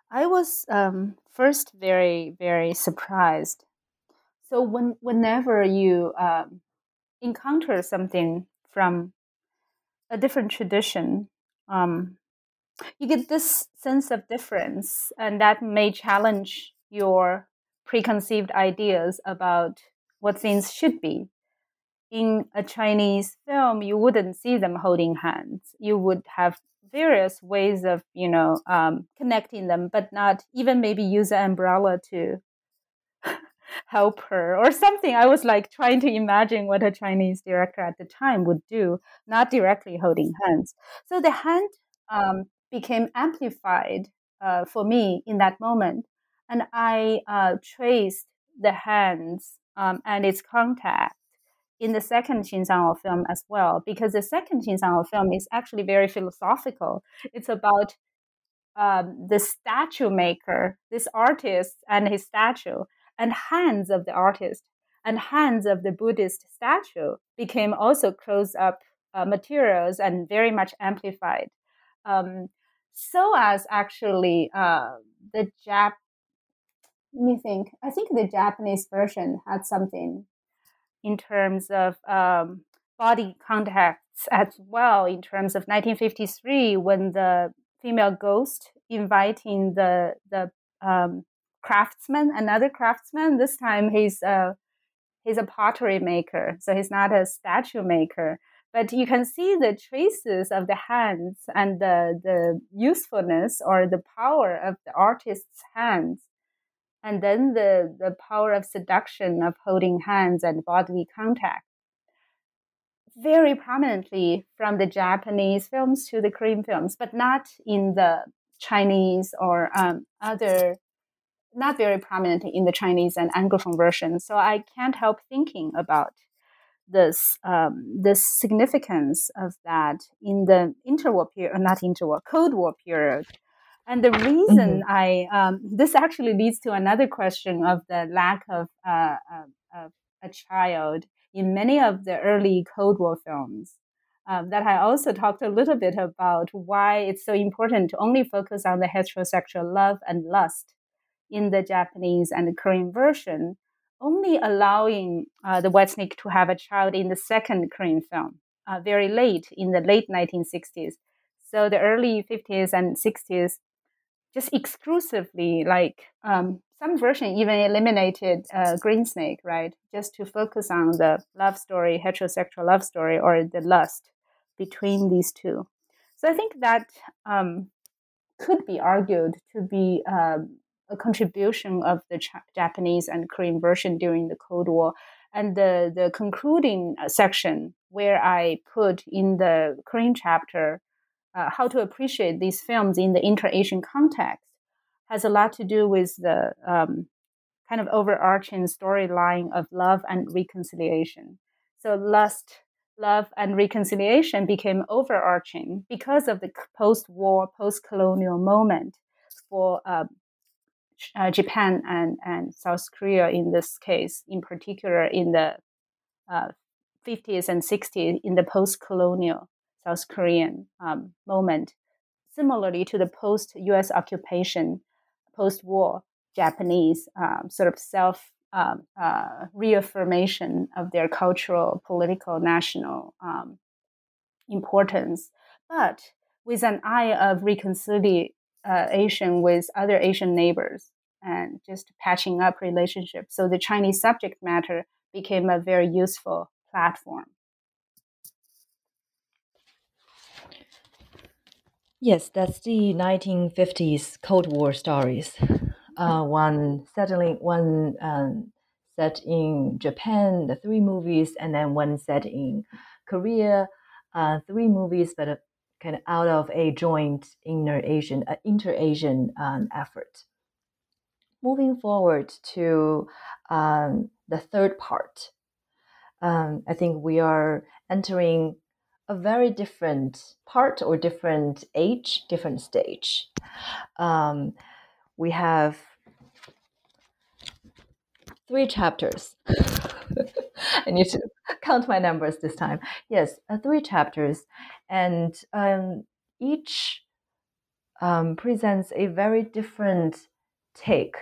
[SPEAKER 3] I was um, first very, very surprised so when whenever you um, encounter something from a different tradition, um, you get this sense of difference, and that may challenge your preconceived ideas about what things should be. In a Chinese film, you wouldn't see them holding hands. You would have various ways of, you know, um, connecting them, but not even maybe use an umbrella to help her or something. I was like trying to imagine what a Chinese director at the time would do, not directly holding hands. So the hand um, became amplified uh, for me in that moment. And I uh, traced the hands um, and its contact in the second Shin Sang-ok film as well, because the second Shin Sang-ok film is actually very philosophical. It's about um, the statue maker, this artist and his statue, and hands of the artist and hands of the Buddhist statue became also close up uh, materials and very much amplified. Um, so as actually uh, the Jap, let me think. I think the Japanese version had something in terms of um, body contacts as well. In terms of 1953, when the female ghost inviting the the um, craftsman, another craftsman. This time he's a he's a pottery maker, so he's not a statue maker. But you can see the traces of the hands and the the usefulness or the power of the artist's hands. and then the, the power of seduction of holding hands and bodily contact very prominently from the Japanese films to the Korean films, but not in the Chinese or um, other, not very prominently in the Chinese and Anglophone version. So I can't help thinking about this um, this significance of that in the interwar period, not interwar, Cold War period. And the reason mm-hmm. I um, this actually leads to another question of the lack of, uh, of, of a child in many of the early Cold War films. Um, that I also talked a little bit about why it's so important to only focus on the heterosexual love and lust in the Japanese and the Korean version, only allowing uh, the white snake to have a child in the second Korean film, uh, very late in the late 1960s. So the early 50s and 60s, just exclusively like um, some version even eliminated uh, green snake, right? Just to focus on the love story, heterosexual love story, or the lust between these two. So I think that um, could be argued to be um, a contribution of the Ch- Japanese and Korean version during the Cold War. And the, the concluding uh, section where I put in the Korean chapter uh, how to appreciate these films in the inter-Asian context has a lot to do with the um, kind of overarching storyline of love and reconciliation. So lust, love, and reconciliation became overarching because of the post-war, post-colonial moment for uh, uh, Japan and, and South Korea in this case, in particular in the uh, 50s and 60s in the post-colonial South Korean um, moment, similarly to the post-U.S. occupation post-war Japanese um, sort of self um, uh, reaffirmation of their cultural, political, national um, importance, but with an eye of reconciliation with other Asian neighbors and just patching up relationships. So the Chinese subject matter became a very useful platform.
[SPEAKER 2] Yes, that's the 1950s Cold War stories. Uh, one settling, one um, set in Japan, the three movies, and then one set in Korea, uh, three movies, but uh, kind of out of a joint inner Asian, uh, inter Asian um, effort. Moving forward to um, the third part, um, I think we are entering a very different part or different age, different stage. Um, we have three chapters. I need to count my numbers this time. Yes, uh, three chapters, and um, each um, presents a very different take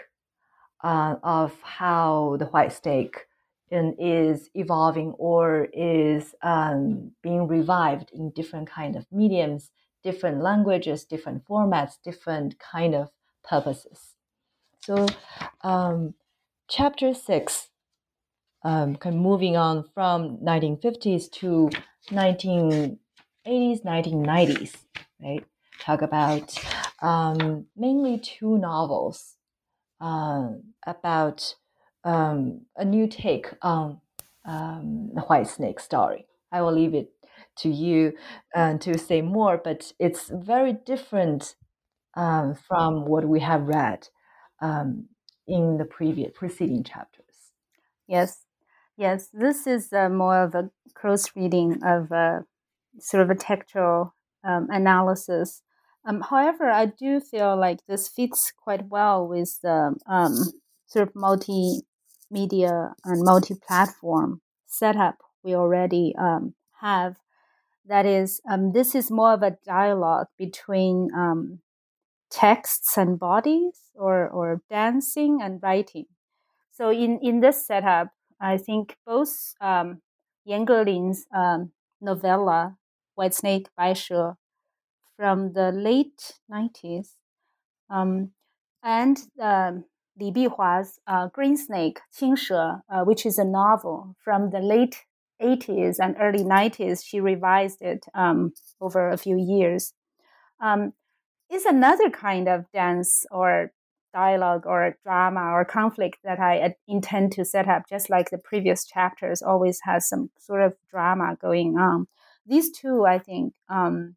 [SPEAKER 2] uh, of how the white snake is evolving or is um, being revived in different kind of mediums, different languages, different formats, different kind of purposes. So, um, chapter six, um, kind of moving on from 1950s to 1980s, 1990s, right? Talk about um, mainly two novels uh, about um, a new take on um, the White Snake story. I will leave it to you uh, to say more, but it's very different um, from what we have read um, in the previous preceding chapters.
[SPEAKER 3] Yes, yes, this is uh, more of a close reading of a sort of a textual um, analysis. Um, however, I do feel like this fits quite well with the um, sort of multi media and multi-platform setup we already um, have. That is, um, this is more of a dialogue between um, texts and bodies, or or dancing and writing. So in in this setup, I think both um, Yan Geling's um, novella White Snake Bai She from the late 90s um, and um, Li Bihua's uh, Green Snake, 青蛇, uh, which is a novel from the late 80s and early 90s. She revised it um, over a few years. Um, is another kind of dance or dialogue or drama or conflict that I intend to set up, just like the previous chapters, always has some sort of drama going on. These two, I think, um,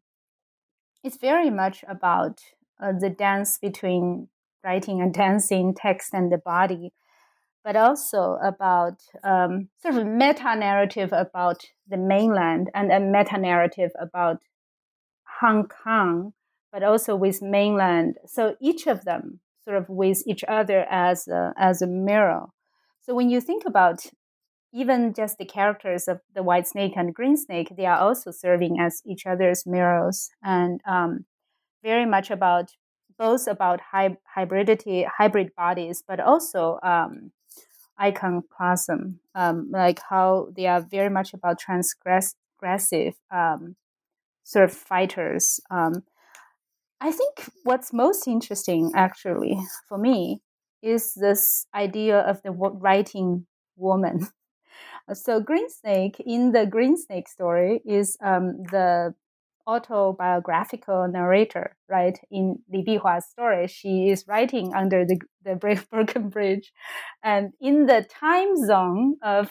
[SPEAKER 3] it's very much about uh, the dance between writing and dancing, text and the body, but also about um, sort of meta narrative about the mainland and a meta narrative about Hong Kong, but also with mainland. So each of them sort of with each other as a, as a mirror. So when you think about even just the characters of the white snake and green snake, they are also serving as each other's mirrors and um, very much about both about hy- hybridity, hybrid bodies, but also um, iconoclasm, um, like how they are very much about transgressive um, sort of fighters. Um, I think what's most interesting, actually, for me, is this idea of the writing woman. So Green Snake in the Green Snake story is um, the autobiographical narrator, right? In Li Bihua's story, she is writing under the, the broken bridge. And in the time zone of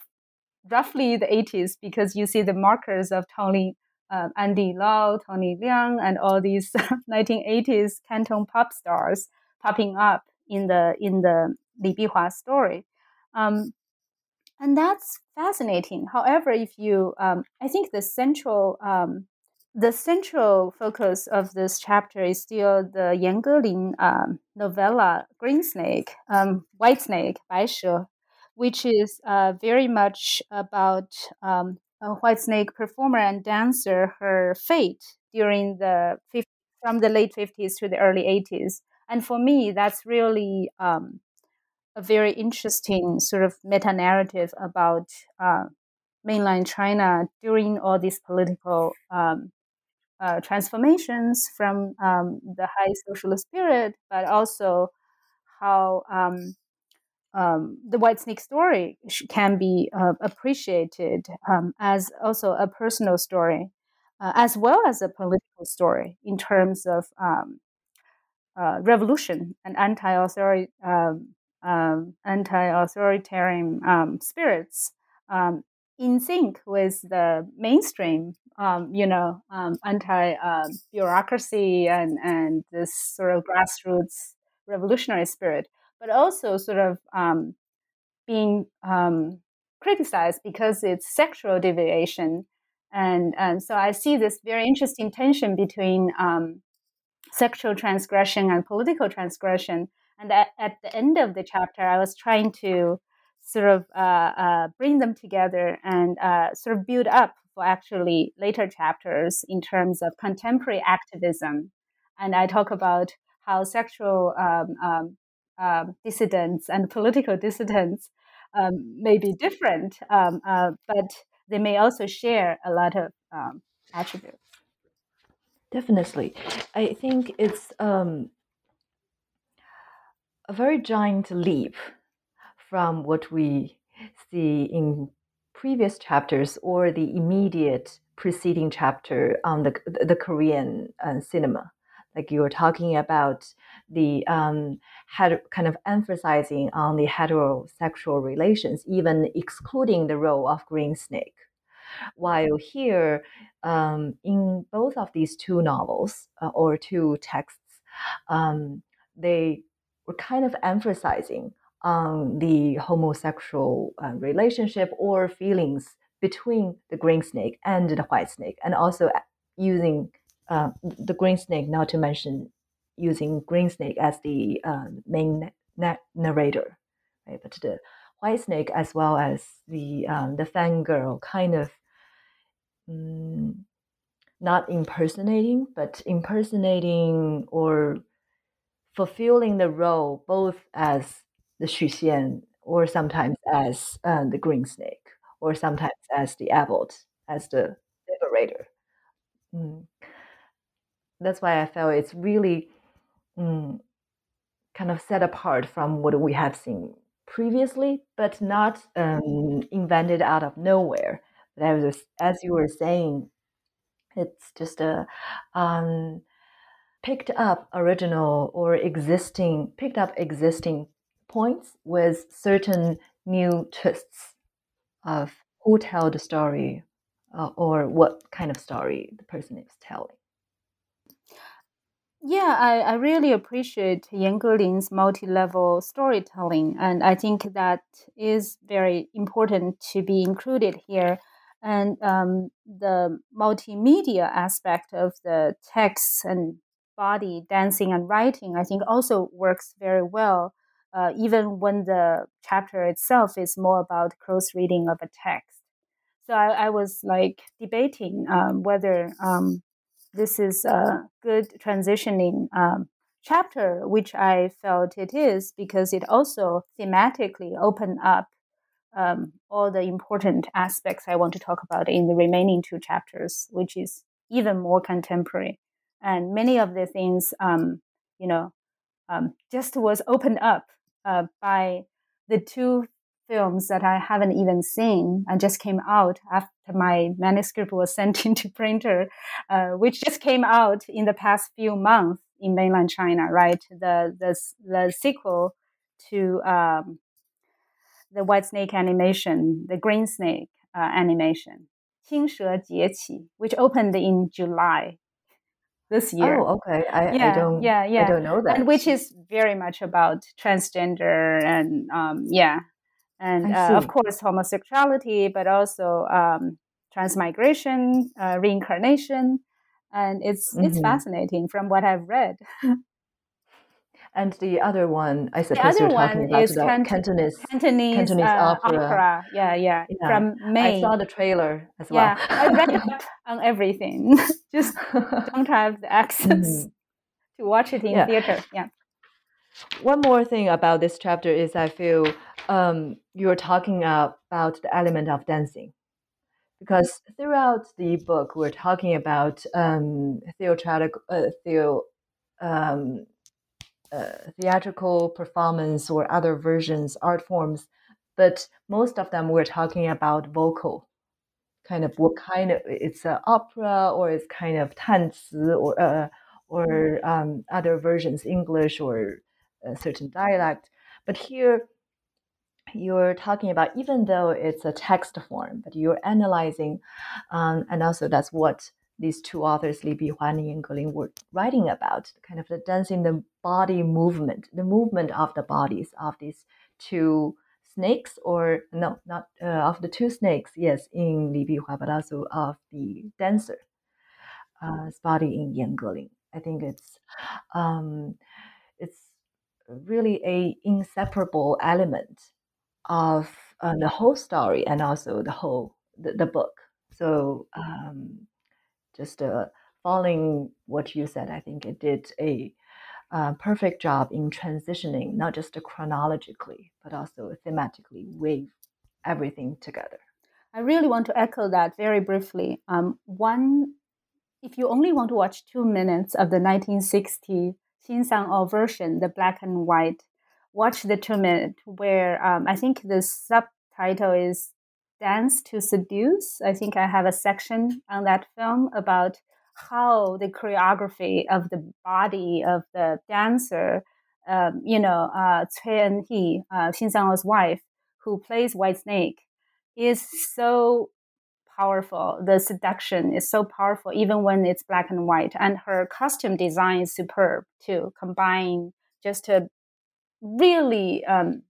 [SPEAKER 3] roughly the 80s, because you see the markers of Tony, uh, Andy Lau, Tony Leung, and all these 1980s Cantopop stars popping up in the, in the Li Bihua story. Um, and that's fascinating. However, if you, um, I think the central um, the central focus of this chapter is still the Yan Geling um, novella Green Snake, um, White Snake, Bai She, which is uh, very much about um, a white snake performer and dancer, her fate during the 50, from the late 50s to the early 80s. And for me, that's really um, a very interesting sort of meta narrative about uh, mainland China during all these political um, uh, transformations from um, the high socialist period, but also how um, um, the White Snake story can be uh, appreciated um, as also a personal story, uh, as well as a political story in terms of um, uh, revolution and anti-authoritarian, um, anti-authoritarian spirits in sync with the mainstream um, you know, um, anti uh, bureaucracy and, and this sort of grassroots revolutionary spirit, but also sort of um, being um, criticized because it's sexual deviation. And, and so I see this very interesting tension between um, sexual transgression and political transgression. And at, at the end of the chapter, I was trying to sort of uh, uh, bring them together and uh, sort of build up for actually later chapters in terms of contemporary activism. And I talk about how sexual um, um, um dissidents and political dissidents um, may be different, um, uh, but they may also share a lot of attributes.
[SPEAKER 2] Definitely. I think it's um, a very giant leap from what we see in previous chapters or the immediate preceding chapter on the the Korean uh, cinema. Like you were talking about the um, had kind of emphasizing on the heterosexual relations, even excluding the role of Green Snake. While here, um, in both of these two novels uh, or two texts, um, they were kind of emphasizing on the homosexual uh, relationship or feelings between the green snake and the white snake, and also uh, using uh, the green snake, not to mention using green snake as the uh, main na- narrator, right? But the white snake as well as the um, the fangirl kind of mm, not impersonating, but impersonating or fulfilling the role both as the Xu or sometimes as uh, the green snake, or sometimes as the abbot, as the liberator. Mm. That's why I felt it's really mm, kind of set apart from what we have seen previously, but not um, invented out of nowhere. But as, as you were saying, it's just a um, picked up original or existing, picked up existing points with certain new twists of who tell the story uh, or what kind of story the person is telling.
[SPEAKER 3] Yeah, I, I really appreciate Yan Geling's multi-level storytelling, and I think that is very important to be included here. And um, the multimedia aspect of the text and body dancing and writing, I think, also works very well. Uh, even when the chapter itself is more about close reading of a text. So I, I was like debating um, whether um, this is a good transitioning um, chapter, which I felt it is because it also thematically opened up um, all the important aspects I want to talk about in the remaining two chapters, which is even more contemporary. And many of the things, um, you know, um, just was opened up uh, by the two films that I haven't even seen and just came out after my manuscript was sent into printer, uh, which just came out in the past few months in mainland China, right? The the, the sequel to um, the White Snake animation, the Green Snake uh, animation, 青蛇劫起, which opened in July this year.
[SPEAKER 2] Oh, okay. I,
[SPEAKER 3] yeah,
[SPEAKER 2] I don't.
[SPEAKER 3] yeah, yeah.
[SPEAKER 2] I don't know that.
[SPEAKER 3] And which is very much about transgender and um, yeah, and uh, of course homosexuality, but also um, transmigration, uh, reincarnation, and it's mm-hmm. it's fascinating from what I've read.
[SPEAKER 2] and the other one, I suppose the other you're talking about is Cant- Cantonese
[SPEAKER 3] Cantonese,
[SPEAKER 2] Cantonese uh,
[SPEAKER 3] opera. opera. Yeah, yeah, yeah, from May.
[SPEAKER 2] I saw the trailer as
[SPEAKER 3] well. Yeah, I read up on everything. Just don't have the access mm-hmm. to watch it in yeah. theater. Yeah.
[SPEAKER 2] One more thing about this chapter is I feel um, you're talking about the element of dancing. Because throughout the book, we're talking about um, theatrical, uh, theo, um, uh, theatrical performance or other versions, art forms, but most of them we're talking about vocal, kind of what kind of it's an opera or it's kind of 弹词 or uh, or um, other versions, English or a certain dialect. But here, you're talking about even though it's a text form, but you're analyzing, um, and also that's what these two authors, Li Bihua and Geling, were writing about, kind of the dancing, the body movement, the movement of the bodies of these two snakes, or no, not uh, of the two snakes, yes, in Li Bihua, but also of the dancer's uh, body in Yan Geling. I think it's um, it's really a inseparable element of uh, the whole story and also the whole the, the book. So um, just uh, following what you said, I think it did a uh, perfect job in transitioning not just chronologically but also thematically weave everything together.
[SPEAKER 3] I really want to echo that very briefly. Um, one, if you only want to watch two minutes of the 1960 Shin Sang-ok version, the black and white watch the two minute where um, I think the subtitle is Dance to Seduce. I think I have a section on that film about how the choreography of the body of the dancer, um, you know, uh, Choi Eun-hee, uh, Shin Sang-ok's wife, who plays White Snake, is so powerful. The seduction is so powerful, even when it's black and white. And her costume design is superb too, combine just a really um,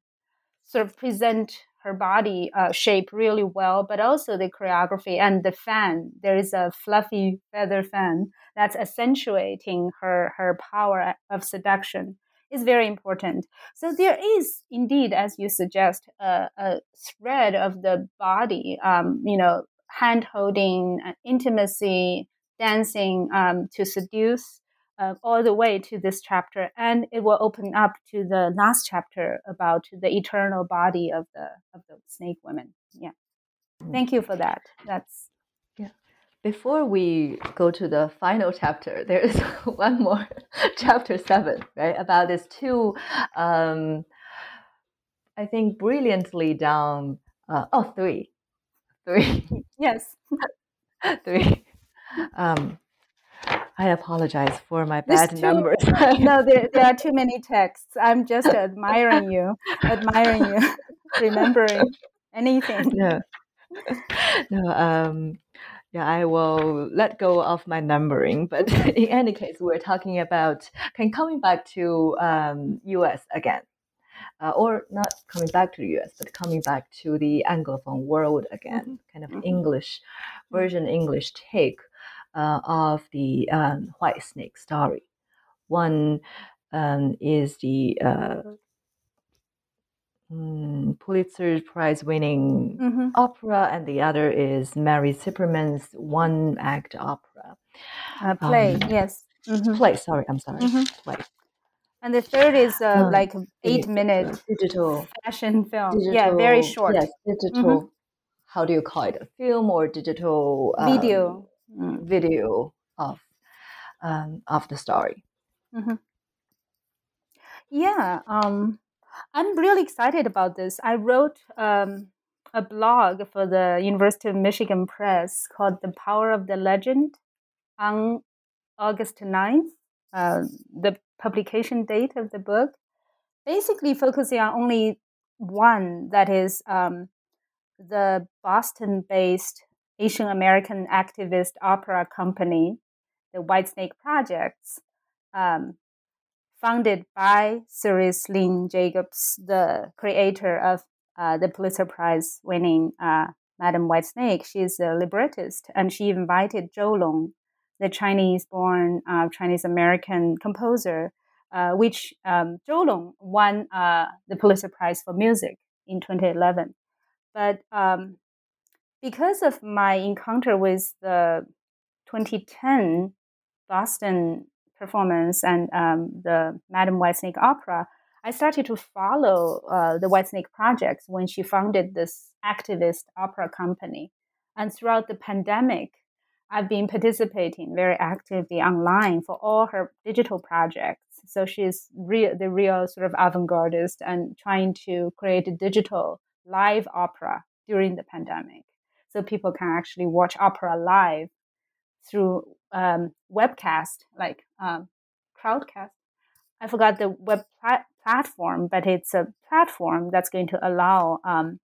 [SPEAKER 3] sort of present her body uh, shape really well, but also the choreography and the fan. There is a fluffy feather fan that's accentuating her her power of seduction is very important. So there is indeed, as you suggest, a, a thread of the body, um, you know, hand holding, uh, intimacy, dancing um, to seduce uh, all the way to this chapter, and it will open up to the last chapter about the eternal body of the of the snake women. Yeah, mm. thank you for that. That's
[SPEAKER 2] yeah. Before we go to the final chapter, there is one more chapter seven, right? About these two, um, I think, brilliantly done. Uh, oh, three, three.
[SPEAKER 3] yes,
[SPEAKER 2] three. Um, I apologize for my bad
[SPEAKER 3] too,
[SPEAKER 2] numbers.
[SPEAKER 3] no, there, there are too many texts. I'm just admiring you, admiring you, remembering anything.
[SPEAKER 2] No, no. Um, yeah, I will let go of my numbering. But in any case, we're talking about can coming back to um, U.S. again, uh, or not coming back to the U.S., but coming back to the Anglophone world again, mm-hmm. kind of mm-hmm. English version, English take uh, of the um, White Snake story. One um, is the uh, mm, Pulitzer Prize winning mm-hmm. opera, and the other is Mary Zimmerman's one act opera.
[SPEAKER 3] Uh, play, um, yes.
[SPEAKER 2] Mm-hmm. Play, sorry, I'm sorry. Mm-hmm. Play.
[SPEAKER 3] And the third is uh, um, like eight minute
[SPEAKER 2] digital
[SPEAKER 3] fashion film. Digital, yeah, very short. Yes,
[SPEAKER 2] digital. Mm-hmm. How do you call it? A film or digital
[SPEAKER 3] um, video?
[SPEAKER 2] Mm, video of um, of the story.
[SPEAKER 3] Mm-hmm. Yeah, um, I'm really excited about this. I wrote um, a blog for the University of Michigan Press called "The Power of the Legend" on August 9th, uh, the publication date of the book. Basically, focusing on only one that is um, the Boston-based Asian American activist opera company, the Whitesnake Projects, um, founded by Cerise Lim Jacobs, the creator of uh, the Pulitzer Prize winning uh, Madam Whitesnake. She's a librettist, and she invited Zhou Long, the Chinese born uh, Chinese American composer, uh, which um, Zhou Long won uh, the Pulitzer Prize for music in 2011. But um, because of my encounter with the 2010 Boston performance and um, the Madame Whitesnake opera, I started to follow uh, the Whitesnake projects when she founded this activist opera company. And throughout the pandemic, I've been participating very actively online for all her digital projects. So she's real, the real sort of avant-gardist and trying to create a digital live opera during the pandemic so people can actually watch opera live through um, webcast, like um, Crowdcast. I forgot the web plat- platform, but it's a platform that's going to allow um,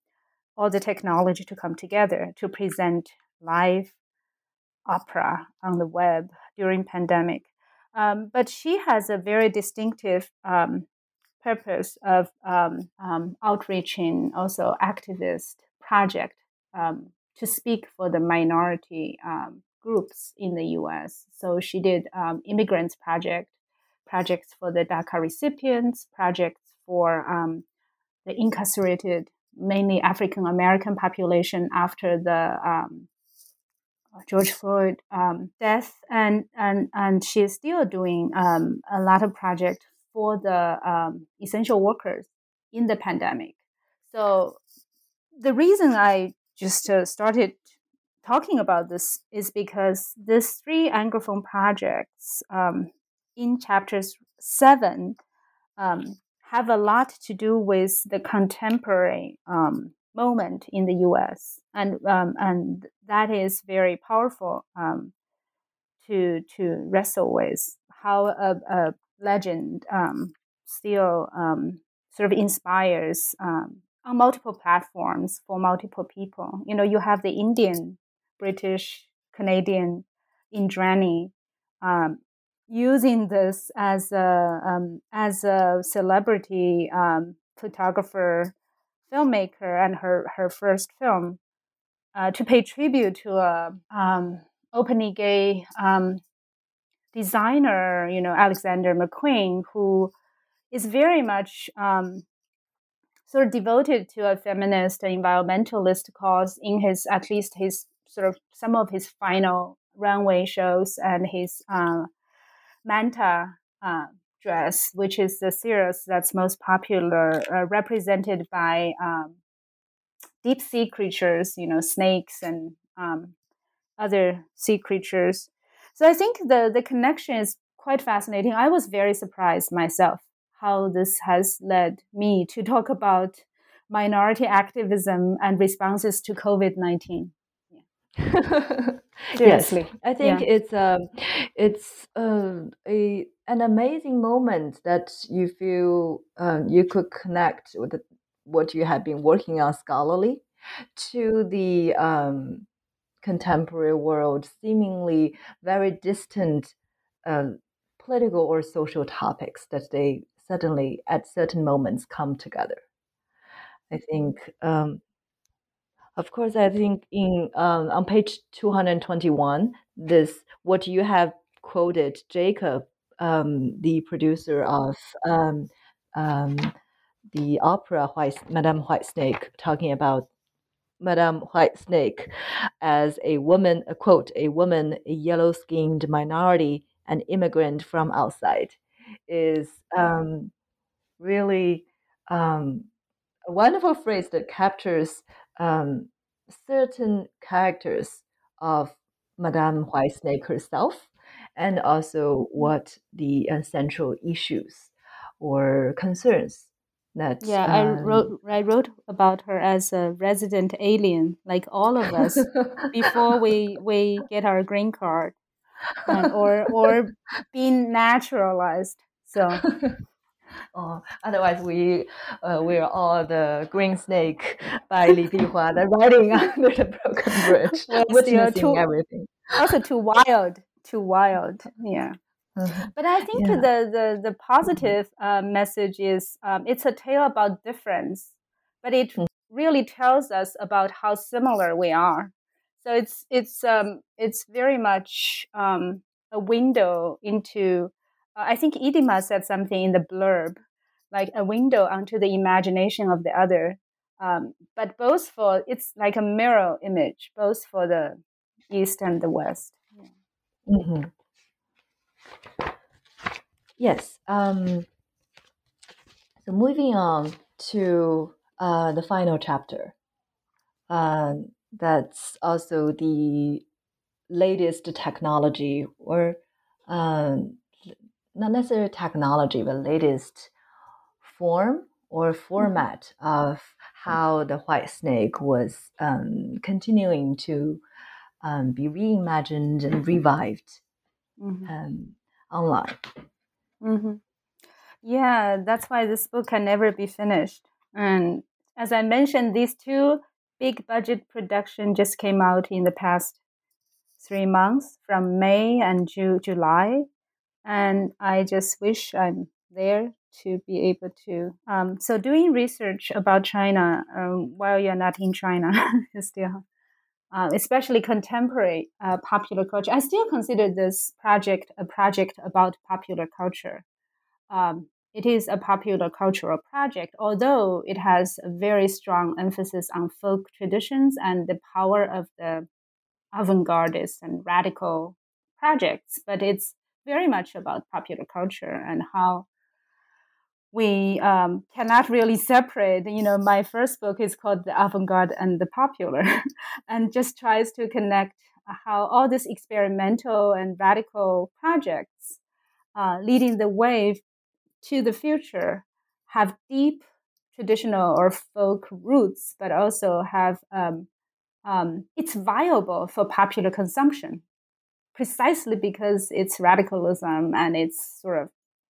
[SPEAKER 3] all the technology to come together to present live opera on the web during pandemic. Um, but she has a very distinctive um, purpose of um, um outreaching, also activist project um, to speak for the minority groups in the U.S. So she did immigrants project, projects for the DACA recipients, projects for the incarcerated, mainly African American population after the um, George Floyd um, death, and and and she is still doing um, a lot of projects for the essential workers in the pandemic. So the reason I just uh, started talking about this is because these three Anglophone projects um, in chapters seven um, have a lot to do with the contemporary um, moment in the U.S. and um, and that is very powerful um, to to wrestle with how a, a legend um, still sort of inspires on multiple platforms for multiple people. You know, you have the Indian, British, Canadian Indrani um, using this as a um, as a celebrity um, photographer, filmmaker, and her her first film uh, to pay tribute to a um, openly gay um, designer. You know, Alexander McQueen, who is very much um, sort of devoted to a feminist environmentalist cause in his at least his sort of some of his final runway shows and his uh, manta uh, dress, which is the series that's most popular, uh, represented by um, deep sea creatures, you know, snakes and um, other sea creatures. So I think the the connection is quite fascinating. I was very surprised myself how this has led me to talk about minority activism and responses to COVID 19.
[SPEAKER 2] Yeah.
[SPEAKER 3] Seriously,
[SPEAKER 2] yes, I think
[SPEAKER 3] yeah.
[SPEAKER 2] it's um, it's uh, a an amazing moment that you feel um, you could connect with the, what you have been working on scholarly to the um, contemporary world, seemingly very distant uh, political or social topics that they suddenly, at certain moments, come together. I think, um, of course, I think in um, on page two hundred twenty-one, this what you have quoted, Jacob, um, the producer of um, um, the opera White, Madame Whitesnake, talking about Madame Whitesnake as a woman, a quote, a woman, a yellow skinned minority, an immigrant from outside, is um, really um, a wonderful phrase that captures um, certain characters of Madame Whitesnake herself and also what the uh, central issues or concerns that
[SPEAKER 3] yeah i wrote i wrote about her as a resident alien like all of us before we we get our green card or or being naturalized so
[SPEAKER 2] Oh, otherwise we uh, we're all the green snake by Li Bihua, the riding under the broken bridge, witnessing
[SPEAKER 3] still too-
[SPEAKER 2] everything.
[SPEAKER 3] also too wild too wild yeah
[SPEAKER 2] Mhm.
[SPEAKER 3] But I think
[SPEAKER 2] Yeah.
[SPEAKER 3] the the the positive uh, message is um, it's a tale about difference, but it
[SPEAKER 2] Mm.
[SPEAKER 3] really tells us about how similar we are. So it's it's um, it's very much um, a window into. Uh, I think Idima said something in the blurb, like a window onto the imagination of the other. Um, but both for it's like a mirror image, both for the east and the west.
[SPEAKER 2] Mhm. Yes. Um, so moving on to uh, the final chapter. Um, that's also the latest technology, or um, not necessarily technology, but latest form or format of how the white snake was um, continuing to um, be reimagined and revived
[SPEAKER 3] Mhm.
[SPEAKER 2] um, online.
[SPEAKER 3] hmm Yeah, that's why this book can never be finished. And as I mentioned, these two big budget production just came out in the past three months, from May and Ju- July. And I just wish I'm there to be able to. Um, so doing research about China um, while you're not in China is still uh, especially contemporary uh, popular culture. I still consider this project a project about popular culture. Um, it is a popular cultural project, although it has a very strong emphasis on folk traditions and the power of the avant-gardist and radical projects. But it's very much about popular culture and how we um, cannot really separate. You know, my first book is called The Avant Garde and the Popular, and just tries to connect how all these experimental and radical projects uh, leading the way to the future have deep traditional or folk roots, but also have um, um, it's viable for popular consumption precisely because it's radicalism and it's sort of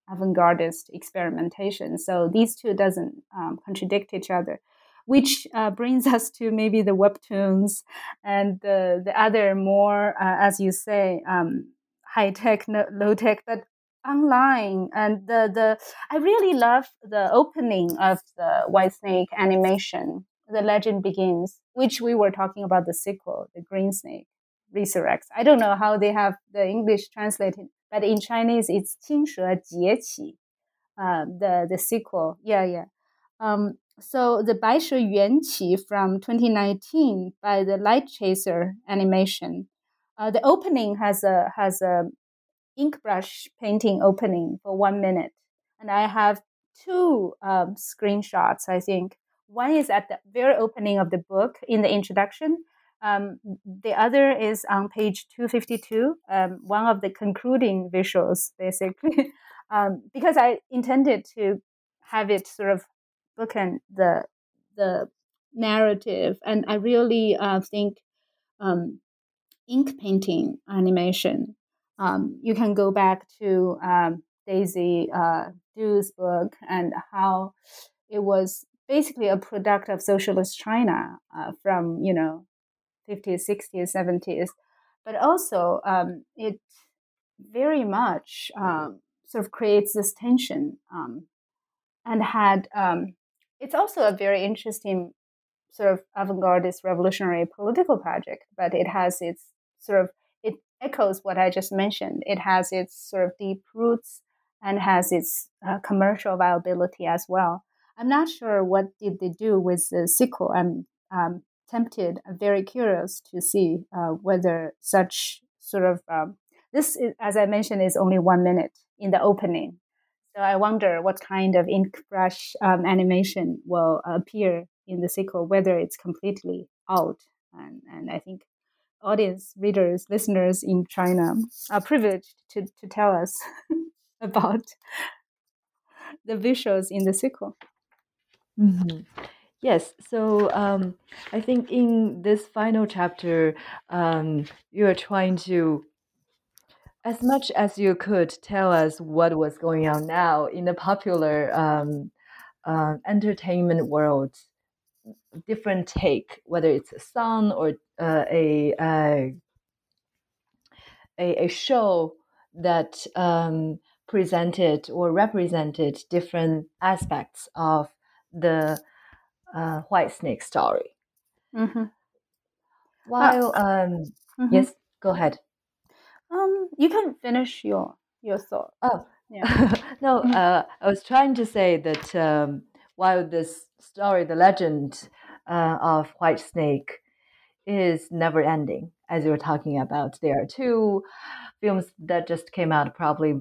[SPEAKER 3] avant-gardist experimentation. So these two doesn't um, contradict each other, which uh, brings us to maybe the webtoons and the the other more, uh, as you say, um, high tech, no, low tech, but online. And the the I really love the opening of the White Snake animation. The legend begins, which we were talking about the sequel, the Green Snake resurrects. I don't know how they have the English translated, but in Chinese it's 青蛇劫起, uh, um, the the sequel. Yeah, yeah. Um, so the Baishe Yuanqi from 2019 by the Light Chaser animation. Uh, the opening has a has a ink brush painting opening for one minute, and I have two um, screenshots. I think one is at the very opening of the book in the introduction, um, the other is on page 252, um, one of the concluding visuals, basically, um, because I intended to have it sort of bookend the the narrative, and I really uh, think um, ink painting animation. Um, you can go back to um, Daisy uh, Du's book and how it was basically a product of socialist China uh, from you know 50s, 60s, 70s, but also um, it very much um, sort of creates this tension um, and had um, it's also a very interesting sort of avant-gardist revolutionary political project but it has its sort of it echoes what i just mentioned. It has its sort of deep roots and has its uh, commercial viability as well. I'm not sure what did they do with the sequel. I'm um, tempted i'm very curious to see uh, whether such sort of um, this, is, as I mentioned, is only one minute in the opening. So I wonder what kind of ink brush um, animation will appear in the sequel, whether it's completely out. And, and I think audience, readers, listeners in China are privileged to, to tell us about the visuals in the sequel.
[SPEAKER 2] Mm-hmm. Yes, so um, I think in this final chapter, um, you are trying to as much as you could tell us what was going on now in the popular um, uh, entertainment world, different take, whether it's a song or uh, a, a, a show that um, presented or represented different aspects of the uh, White Snake story. Mm-hmm. While, uh, um, mm-hmm. yes, go ahead.
[SPEAKER 3] Um, you can finish your your thought.
[SPEAKER 2] Oh, yeah. no, mm-hmm. uh, I was trying to say that um, while this story, the legend uh, of White Snake, is never ending, as you were talking about, there are two films that just came out, probably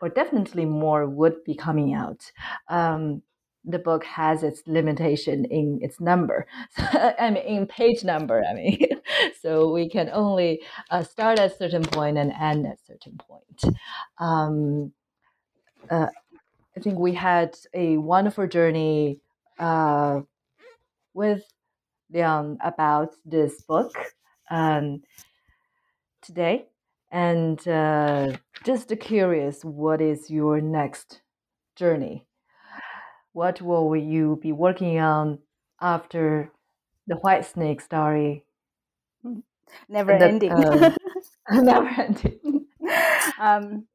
[SPEAKER 2] or definitely more would be coming out. Um, the book has its limitation in its number. I mean, in page number. I mean, so we can only uh, start at a certain point and end at a certain point. Um, uh, I think we had a wonderful journey uh, with Liang about this book um, today, and uh, just curious, what is your next journey? What will you be working on after the White Snake story?
[SPEAKER 3] Never the, ending. Um,
[SPEAKER 2] never ending.
[SPEAKER 3] um,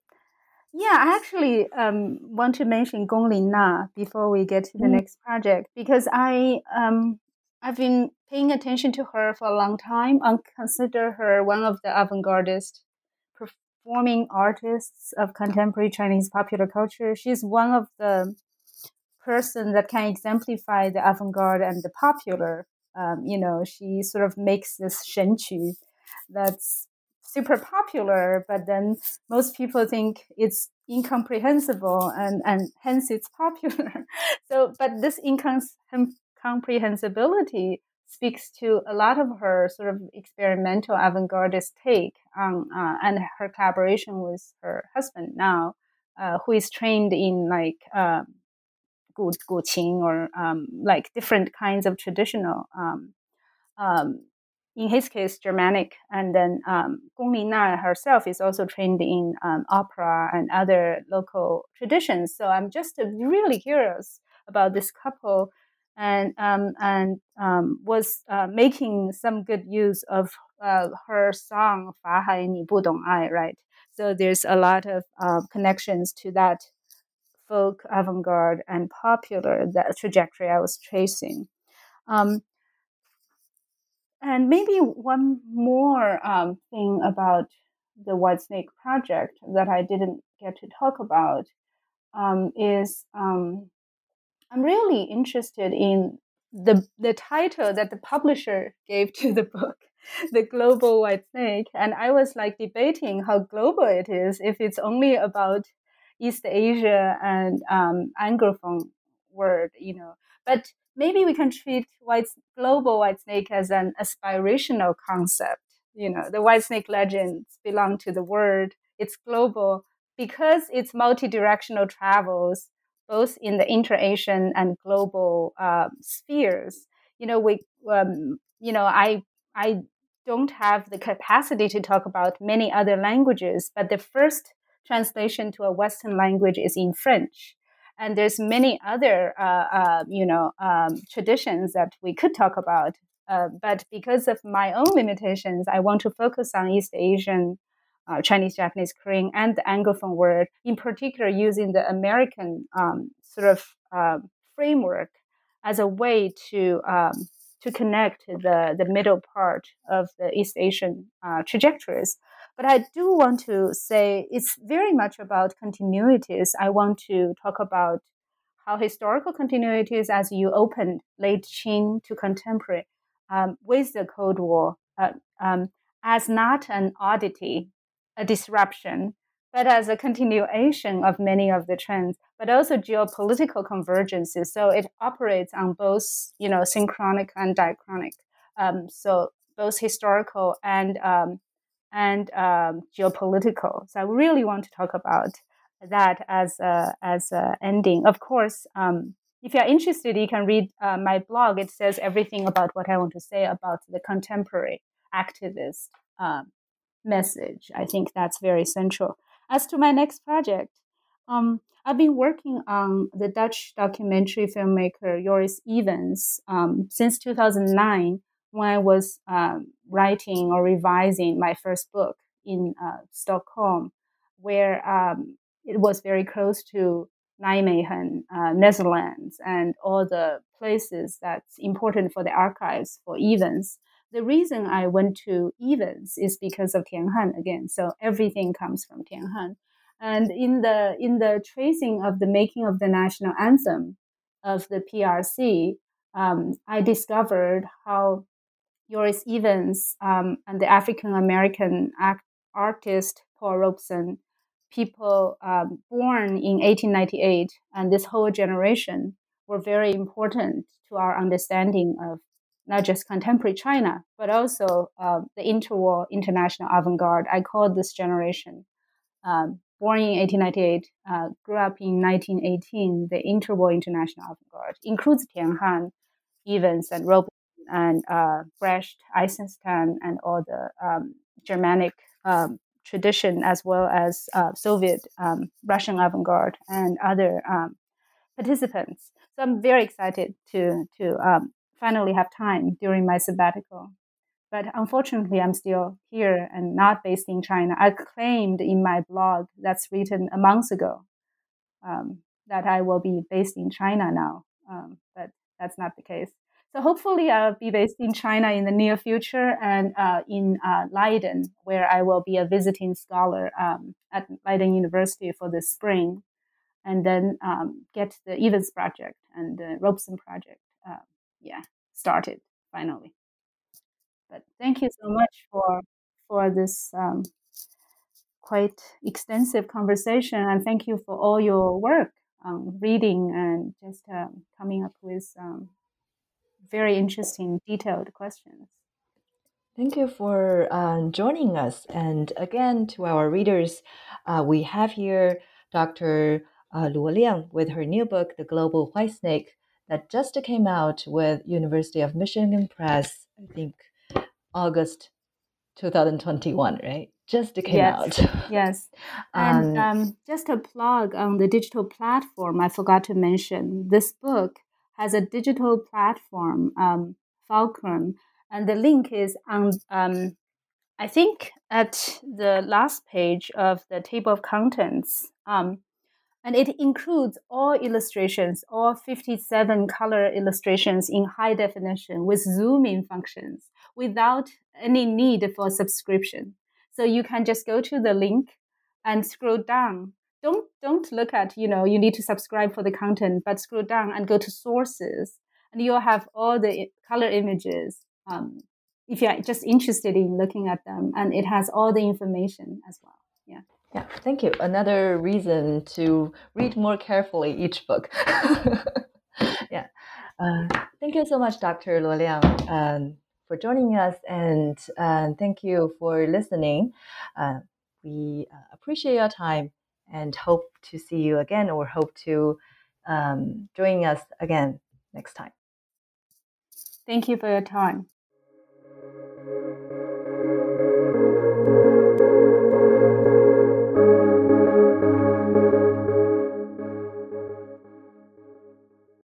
[SPEAKER 3] yeah, I actually um, want to mention Gong Linna before we get to the mm. next project because I um, I've been paying attention to her for a long time and consider her one of the avant-gardist performing artists of contemporary Chinese popular culture. She's one of the person that can exemplify the avant-garde and the popular. Um, you know, she sort of makes this shenqu that's super popular, but then most people think it's incomprehensible and, and hence it's popular. so, but this incomprehensibility speaks to a lot of her sort of experimental avant-gardist take on, uh, and her collaboration with her husband now, uh, who is trained in like um, good Gu or um, like different kinds of traditional. Um, um in his case, Germanic, and then um, Gong Linna herself is also trained in um, opera and other local traditions. So I'm just uh, really curious about this couple, and and was uh, making some good use of uh, her song "法海你不懂爱," right? So there's a lot of uh, connections to that folk, avant garde, and popular, that trajectory I was tracing. Um, and maybe one more um, thing about the White Snake project that I didn't get to talk about um, is um, I'm really interested in the the title that the publisher gave to the book, the global white snake, and I was like debating how global it is if it's only about East Asia and um, Anglophone word, you know. But maybe we can treat white global white snake as an aspirational concept. You know, the white snake legends belong to the world. It's global because it's multi-directional travels, both in the inter-Asian and global uh, spheres. You know, we, um, you know, I I don't have the capacity to talk about many other languages, but the first translation to a Western language is in French. And there's many other, uh, uh, you know, um, traditions that we could talk about. Uh, but because of my own limitations, I want to focus on East Asian, uh, Chinese, Japanese, Korean, and the Anglophone word, in particular using the American um, sort of um, framework as a way to um, to connect the, the middle part of the East Asian uh, trajectories. But I do want to say it's very much about continuities. I want to talk about how historical continuities, as you opened late Qing to contemporary, um, with the Cold War, uh, um, as not an oddity, a disruption, but as a continuation of many of the trends, but also geopolitical convergences. So it operates on both, you know, synchronic and diachronic. Um, so both historical and um, and um, geopolitical. So I really want to talk about that as a, as a ending. Of course, um, if you are interested, you can read uh, my blog. It says everything about what I want to say about the contemporary activist um, message. I think that's very central. As to my next project, um, I've been working on the Dutch documentary filmmaker Joris Ivens um, since 2009 when I was um, writing or revising my first book in uh, Stockholm, where um, it was very close to Nijmegen, uh, Netherlands, and all the places that's important for the archives for Ivens. The reason I went to Ivens is because of Tian Han again. So everything comes from Tian Han. And in the in the tracing of the making of the national anthem of the PRC, um, I discovered how Joris Ivens um, and the African American artist Paul Robeson, people um, born in 1898 and this whole generation were very important to our understanding of not just contemporary China, but also uh, the interwar international avant-garde. I call this generation, um, born in 1898, uh, grew up in 1918, the interwar international avant-garde, includes Tian Han, Ivens, and Robeson and uh, Brecht, Eisenstein, and all the um, Germanic um, tradition, as well as uh, Soviet um, Russian avant-garde and other um, participants. So I'm very excited to to um, finally have time during my sabbatical. But unfortunately, I'm still here and not based in China. I claimed in my blog that's written a month ago that I will be based in China now, but that's not the case. So hopefully I'll be based in China in the near future and uh, in uh, Leiden, where I will be a visiting scholar um, at Leiden University for the spring, and then um, get the Ivens project and the Robeson project, uh, yeah, started finally. But thank you so much for for this um, quite extensive conversation, and thank you for all your work, um, reading and just um, coming up with um, very interesting, detailed questions.
[SPEAKER 2] Thank you for uh, joining us. And again, to our readers, uh, we have here Dr. Uh, Luo Liang with her new book, The Global White Snake, that just came out with University of Michigan Press, I think August 2021, right? Just came
[SPEAKER 3] yes.
[SPEAKER 2] out.
[SPEAKER 3] yes. And um, um, just a plug on the digital platform, I forgot to mention this book has a digital platform, um, Fulcrum, and the link is on, um, I think, at the last page of the table of contents. Um, and it includes all illustrations, all 57 color illustrations in high definition with zoom in functions without any need for subscription. So you can just go to the link and scroll down don't don't look at you know you need to subscribe for the content but scroll down and go to sources and you'll have all the color images um, if you're just interested in looking at them and it has all the information as well yeah.
[SPEAKER 2] Yeah thank you. Another reason to read more carefully each book. Yeah. Uh, thank you so much dr luo liang um, for joining us and uh, thank you for listening. Uh, we uh, appreciate your time and hope to see you again or hope to um, join us again next time.
[SPEAKER 3] Thank you for your time.